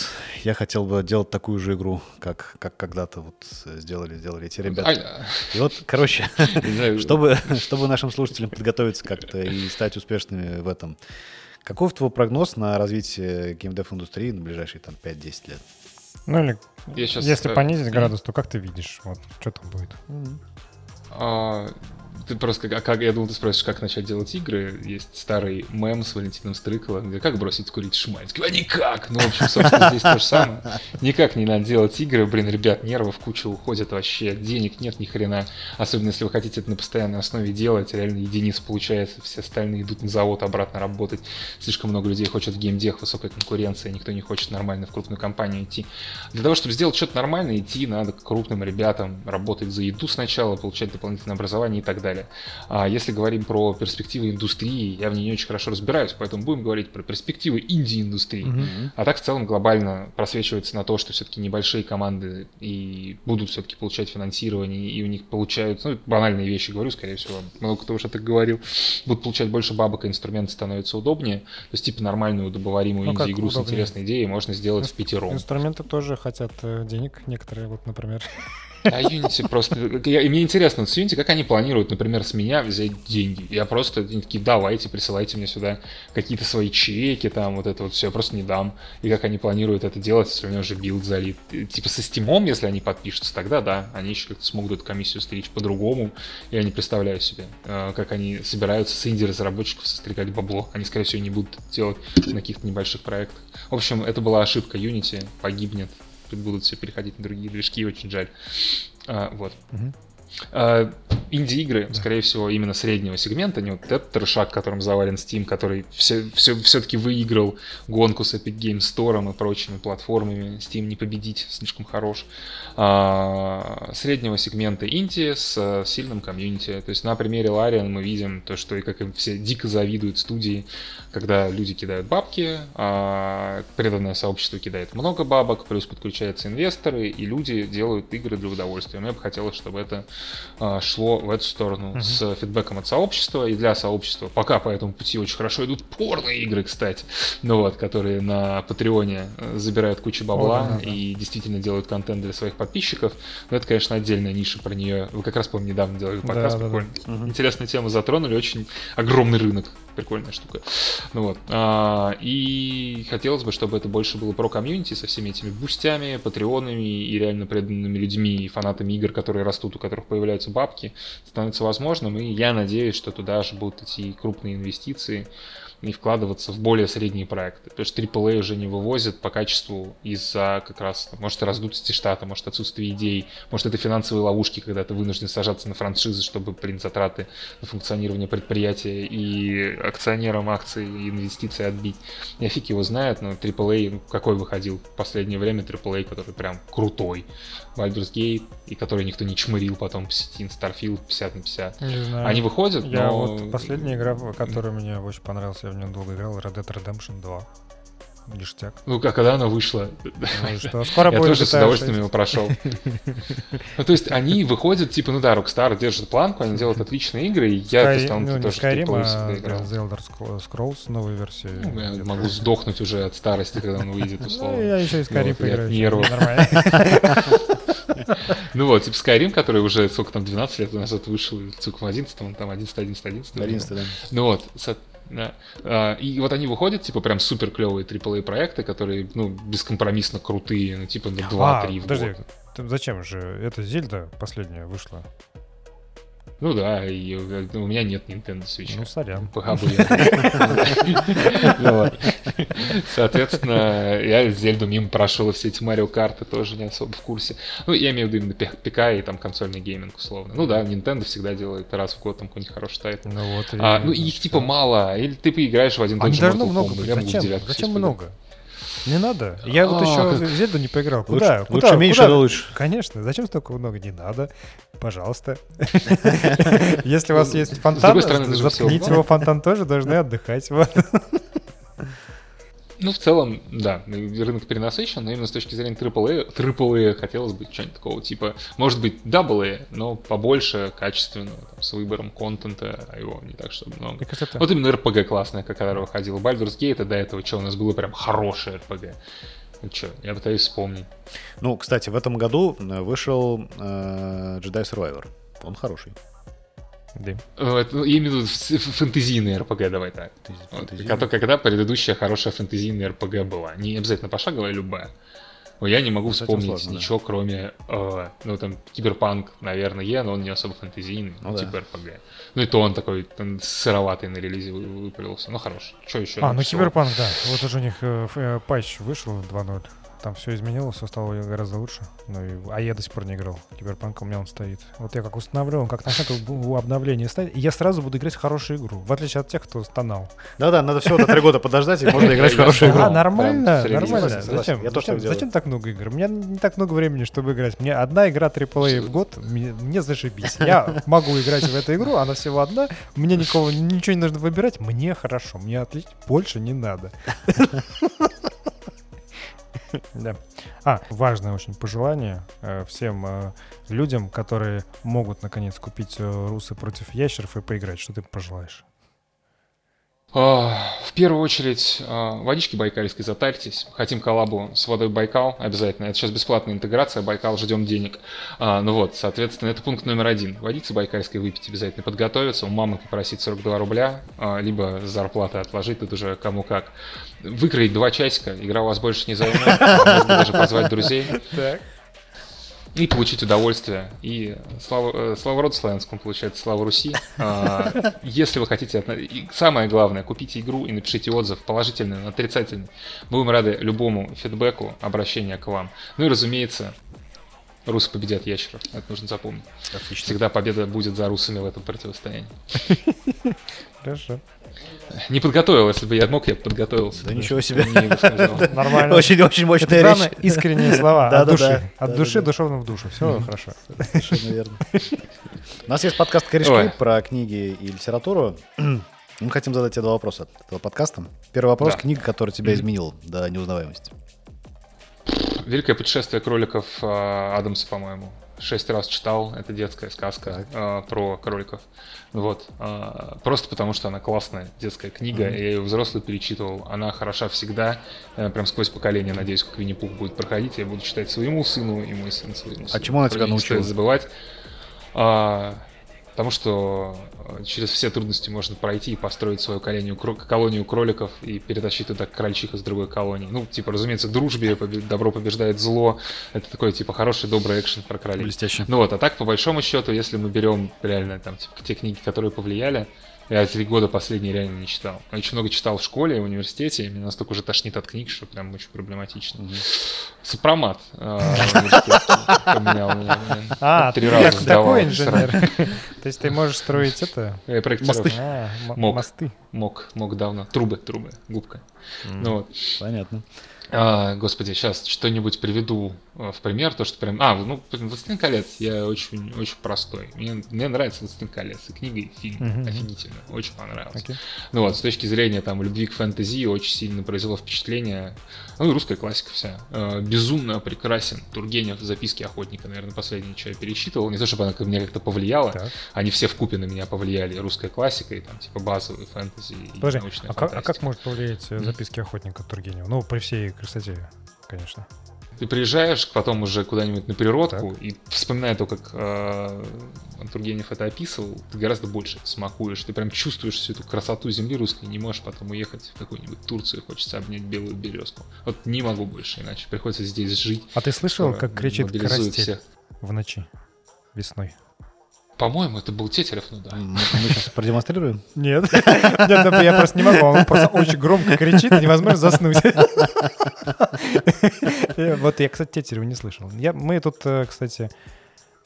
я хотел бы делать такую же игру, как, как когда-то вот сделали, сделали эти ребята. И вот, короче, чтобы, чтобы нашим слушателям подготовиться как-то и стать успешными в этом, каков твой прогноз на развитие геймдев-индустрии на ближайшие там 5-10 лет? Ну или я сейчас, если понизить градус, то как ты видишь, вот что там будет? А, ты просто, как, как, я думал, ты спросишь, как начать делать игры. Есть старый мем с Валентином Стрыковым, где как бросить курить шмаль. А никак! Ну, в общем, собственно, здесь то же самое. Никак не надо делать игры. Блин, ребят, нервов куча уходит вообще. Денег нет ни хрена. Особенно, если вы хотите это на постоянной основе делать. Реально единиц получается. Все остальные идут на завод обратно работать. Слишком много людей хочет в геймдех, высокая конкуренция. Никто не хочет нормально в крупную компанию идти. Для того, чтобы сделать что-то нормальное, идти надо к крупным ребятам, работать за еду сначала, получать дополнительное образование и так далее далее. А если говорим про перспективы индустрии, я в ней не очень хорошо разбираюсь, поэтому будем говорить про перспективы инди-индустрии. Mm-hmm. А так в целом глобально просвечивается на то, что все-таки небольшие команды и будут все-таки получать финансирование, и у них получаются, ну, банальные вещи говорю, скорее всего, много кто уже так говорил, будут получать больше бабок, и инструменты становятся удобнее. То есть, типа, нормальную добываримую ну, инди-игру с интересной идеей можно сделать Инст- впятером. Инструменты тоже хотят э, денег некоторые, вот, например. А Unity просто... Я, мне интересно, с Unity как они планируют, например, с меня взять деньги? Я просто они такие, давайте, присылайте мне сюда какие-то свои чеки, там, вот это вот все, я просто не дам. И как они планируют это делать, если у меня уже билд залит? Типа со Steam ом, если они подпишутся, тогда да, они еще как-то смогут эту комиссию стричь по-другому. Я не представляю себе, э, как они собираются с инди-разработчиков состригать бабло. Они, скорее всего, не будут делать на каких-то небольших проектах. В общем, это была ошибка Unity, погибнет будут все переходить на другие движки, очень жаль. А, вот. Угу. А, инди-игры, да. скорее всего, именно среднего сегмента, не вот этот трешак, которым завален Steam, который все, все, все-таки выиграл гонку с Epic Games Store и прочими платформами. Steam не победить, слишком хорош. А, среднего сегмента инди с сильным комьюнити. То есть на примере Лариан мы видим то, что и как им все дико завидуют студии, когда люди кидают бабки, а преданное сообщество кидает много бабок, плюс подключаются инвесторы, и люди делают игры для удовольствия. Мне бы хотелось, чтобы это шло в эту сторону uh-huh. с фидбэком от сообщества и для сообщества. Пока по этому пути очень хорошо идут порные игры, кстати, ну вот, которые на Патреоне э, забирают кучу бабла oh, да, и действительно делают контент для своих подписчиков. Но это, конечно, отдельная ниша про нее. Вы как раз, по-моему, недавно делали подкаст, да, прикольно. Да, да. Интересную тему затронули, очень огромный рынок прикольная штука. Ну вот. А, и хотелось бы, чтобы это больше было про комьюнити со всеми этими бустями, патреонами и реально преданными людьми и фанатами игр, которые растут, у которых появляются бабки, становится возможным. И я надеюсь, что туда же будут идти крупные инвестиции и вкладываться в более средние проекты. Потому что AAA уже не вывозят по качеству из-за как раз, может, раздутости штата, может, отсутствия идей, может, это финансовые ловушки, когда ты вынужден сажаться на франшизы, чтобы, блин, затраты на функционирование предприятия и акционерам акций и инвестиции отбить. Я фиг его знает, но AAA, ну, какой выходил в последнее время AAA, который прям крутой. Baldur's Gate, и который никто не чмырил потом в сети, Starfield 50 на 50. Не знаю. Они выходят, я но... вот последняя игра, которая мне очень понравилась, я в нее долго играл, Red Dead Redemption 2. Ништяк. Ну, как когда она вышла? Ну, что, скоро Я тоже с удовольствием его прошел. Ну, то есть они выходят, типа, ну да, Rockstar держит планку, они делают отличные игры, и я Sky, ну, тоже Skyrim, а играл. The Elder Scrolls новой версии. Ну, я могу сдохнуть уже от старости, когда он выйдет, ну, условно. Я еще и Skyrim поиграю. Ну вот, типа Skyrim, который уже, сколько там, 12 лет назад вышел, сколько в 11 он там 11, 11, 11. 11, да. Ну вот, да. А, и вот они выходят, типа, прям супер клевые AAA проекты, которые, ну, бескомпромиссно крутые, ну, типа, на 2-3 а, в подожди, год. Зачем же? Это Zelda последняя вышла. Ну да, и у меня нет Nintendo Switch. Ну, сорян. Ну Соответственно, я Zelda у мимо прошел, и все эти Mario Kart ы тоже не особо в курсе. Ну, я имею в виду именно ПК и там консольный гейминг, условно. Ну да, Nintendo всегда делает раз в год там какой-нибудь хороший тайтл. Ну вот. А, ну, их типа мало. Или ты поиграешь в один тот же Mortal Зачем? Зачем много? Не надо. Я вот еще в Зельду не поиграл. Куда? Лучше, меньше, но лучше. Конечно. Зачем столько много? Не надо. Пожалуйста. Если у вас есть фонтан, заткните его фонтан тоже, должны отдыхать. Ну, в целом, да, рынок перенасыщен, но именно с точки зрения AAA, AAA хотелось бы что-нибудь такого типа, может быть, AA, но побольше, качественно, там, с выбором контента, а его не так, чтобы много. Это... Вот именно RPG классная, которая выходила. Baldur's Gate, до этого что у нас было прям хорошее RPG. Ну что, я пытаюсь вспомнить. Ну, кстати, в этом году вышел э, Jedi Survivor. Он хороший. Да. Вот, ну, я имею в виду фэнтезийный РПГ, давай так. Вот, когда предыдущая хорошая фэнтезийная РПГ была. Не обязательно пошаговая, любая. Но я не могу этим вспомнить сложно, да. ничего, кроме, э, ну, там, Киберпанк, наверное, но он не особо фэнтезийный, ну, Ну да. типа РПГ. Ну, и то он такой там, сыроватый на релизе вы- вывалился. Ну, хорош. Что еще? А, ну? Киберпанк, да. Вот уже у них э, э, патч вышел 2.0. Там все изменилось, все стало гораздо лучше. Ну, и- а я до сих пор не играл. Киберпанк у меня он стоит. Вот я как установлю, он как начнет у обновления стоит, и я сразу буду играть в хорошую игру. В отличие от тех, кто стонал. Да-да, надо всего до три года подождать, и можно играть в хорошую игру. А, нормально, нормально. Зачем? Зачем, так много игр? У меня не так много времени, чтобы играть. Мне одна игра AAA в год, мне зашибись. Я могу играть в эту игру, она всего одна, мне никого, ничего не нужно выбирать, мне хорошо, мне отлично, больше не надо. Да. А, важное очень пожелание э, всем э, людям, которые могут наконец купить э, русы против ящеров и поиграть. Что ты пожелаешь? А, В первую очередь, а, водички байкальской затарьтесь. Хотим коллабу с водой Байкал обязательно. Это сейчас бесплатная интеграция, Байкал, ждем денег. А, Ну вот, соответственно, это пункт номер один. Водицы байкальской выпить обязательно, подготовиться. У мамы попросить 42 рубля, либо зарплаты отложить, тут уже кому как. Выкроить два часика, игра у вас больше не займет. Можно даже позвать друзей. И получить удовольствие. И слава, э, слава роду славянскому, получается, слава Руси. А, Если вы хотите... Самое главное, купите игру и напишите отзыв, положительный, отрицательный. Будем рады любому фидбэку, обращению к вам. Ну и, разумеется, русы победят ящеров. Это нужно запомнить. Отлично. Всегда победа будет за русами в этом противостоянии. Хорошо. Не подготовил, если бы я мог, я бы подготовился. Да ничего себе. Нормально. Очень-очень мощная речь. искренние слова от души. От души, душевно в душу. Все хорошо. Совершенно верно. У нас есть подкаст «Корешки» про книги и литературу. Мы хотим задать тебе два вопроса от этого подкаста. Первый вопрос книга, которая тебя изменила до неузнаваемости. Великое путешествие кроликов а, Адамса, по-моему. Шесть раз читал. Это детская сказка а, про кроликов. Вот. а, Просто потому, что она классная детская книга. Я ее взрослый перечитывал. Она хороша всегда. э, Прям сквозь поколение. Надеюсь, как Винни-Пух будет проходить. Я буду читать своему сыну, и мой сын своему сыну. чему она тебя научила? забывать. А, Потому что э, через все трудности можно пройти и построить свою колонию, колонию кроликов и перетащить туда крольчих из другой колонии. Ну, типа, разумеется, дружбе добро побеждает зло. Это такой, типа, хороший, добрый экшен про кролей. Блестяще. Ну вот, а так, по большому счету, если мы берем реально там, типа, те книги, которые повлияли, я три года последние реально не читал. Я очень много читал в школе, в университете, и меня настолько уже тошнит от книг, что прям очень проблематично. Сопромат э, университетский поменял меня. наверное. А, Три раза такой инженер. То есть ты можешь строить это? А. Мосты. Мог, мог давно. Трубы, трубы, губка. Ну вот. Понятно. А, господи, сейчас что-нибудь приведу э, в пример, то что прям... А, ну, «Властелин колец» я очень, очень простой. Мне, мне нравится «Властелин колец», и книга, и фильм, мгм. офигительно, очень понравилось. Окей. Ну вот, с точки зрения там любви к фэнтези очень сильно произвело впечатление. Ну и русская классика вся. Э, безумно прекрасен. Тургенев «Записки охотника», наверное, последнее, что я пересчитывал. Не то, чтобы она ко- меня как-то повлияла, Так. они все в купе на меня повлияли. Русская классика и там типа базовые фэнтези и Подожди, научная а как, а как может повлиять э, записки охотника Тургенева? Ну, при всей красоте, конечно. Ты приезжаешь потом уже куда-нибудь на природку и вспоминая то, как э, Тургенев это описывал, ты гораздо больше смакуешь. Ты прям чувствуешь всю эту красоту земли русской, не можешь потом уехать в какую-нибудь Турцию, хочется обнять белую березку. Вот не могу больше, иначе приходится здесь жить. А ты слышал, Скоро как кричит карастель всех. в ночи весной? По-моему, это был Тетерев, ну да. Мы сейчас продемонстрируем. Нет. Нет, я просто не могу. Он просто очень громко кричит, и невозможно заснуть. Вот я, кстати, Тетерева не слышал. Я, мы тут, э, кстати,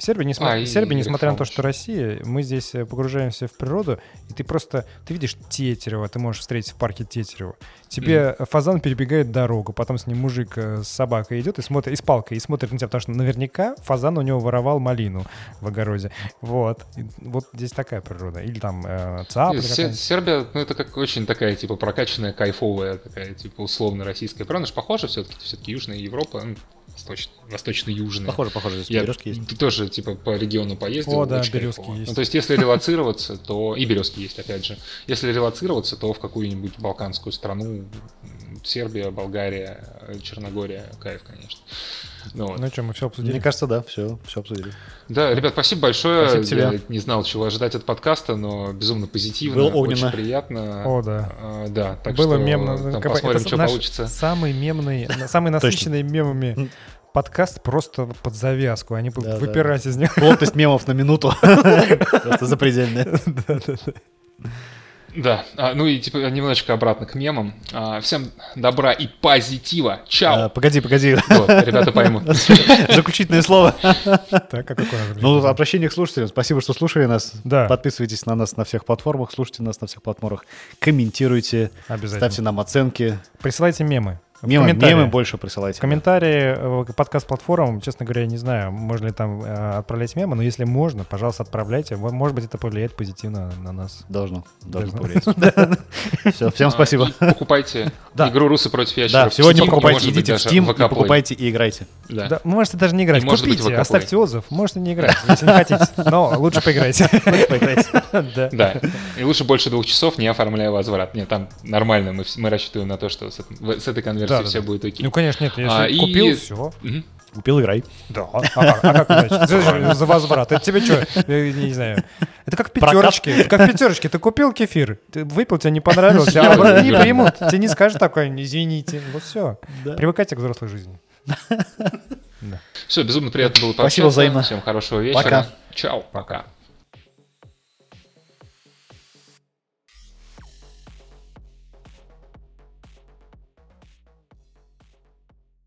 в Сербии, несмотря, А, и в Сербии, несмотря на то, что Россия, мы здесь э, погружаемся в природу, и ты просто, ты видишь Тетерева, ты можешь встретить в парке Тетерева. Тебе фазан перебегает дорогу, потом с ним мужик э, с собакой идет и смотрит, и с палкой, и смотрит на тебя, потому что наверняка фазан у него воровал малину в огороде. Вот. И вот здесь такая природа. Или там э, цапля Нет, Се- какая-нибудь. Сербия, ну это как очень такая, типа, прокачанная, кайфовая, такая, типа, условно российская. Правда, же похоже все-таки, все-таки Южная Европа, восточно- восточно-южная. Похоже, похоже, здесь Я березки есть. тоже, типа, по региону поездил. О, да, березки кайфово. есть. Ну, то есть, если релацироваться, то... И березки есть, опять же. Если релацироваться, то в какую-нибудь балканскую страну. Сербия, Болгария, Черногория. Кайф, конечно. Ну, вот. Ну что, мы все обсудили? Мне кажется, да, все, все обсудили. Да, ребят, спасибо большое. Спасибо тебе. Я не знал, чего ожидать от подкаста, но безумно позитивно, Было очень огненно. приятно. О, да. А, да, так Было что мемно. там бы посмотрим, это что наш получится. Самый мемный, самый насыщенный мемами подкаст просто под завязку. Они будут Да, да. выпирать из них. Плотность мемов на минуту. Просто запредельная. Да, а, ну и типа немножечко обратно к мемам. А, всем добра и позитива. А, Чао. Погоди, погоди. Вот, ребята поймут. Заключительное слово. Так, а какое Ну, обращение к слушателям. Спасибо, что слушали нас. Да. Подписывайтесь на нас на всех платформах, слушайте нас на всех платформах, комментируйте, Обязательно. ставьте нам оценки. Присылайте мемы. Мемы, комментарии. мемы больше присылайте. В комментарии э, к подкаст-платформам, честно говоря, я не знаю, можно ли там э, отправлять мемы, но если можно, пожалуйста, отправляйте. Может быть, это повлияет позитивно на нас. Должно. Должно Должно. повлиять. Все, всем А, спасибо. покупайте Да. игру «Русы против Да, ящеров». сегодня покупайте, идите в Steam покупайте и играйте. Да. Да, можете даже не играть. Купите, оставьте отзыв. Можете не играть, если не хотите. Но лучше поиграйте. Да. Да. И лучше больше двух часов, не оформляя возврат. Нет, там нормально, мы, рассчитываем на то, что с этой конверсией Да, да, все да. будет окей. Ну, конечно, нет. А, Если и- купил, все. Мгм. Купил, играй. Да. А как, а как иначе? За возврат. Это тебе что? Я не знаю. Это как в пятерочке. Это как в пятерочке. Ты купил кефир, ты выпил, тебе не понравился, а не примут. Тебе не скажут такое, извините. Вот все. Привыкайте к взрослой жизни. Все, безумно приятно было Спасибо пообщаться. взаимно. Всем хорошего вечера. Пока. Чао. Пока.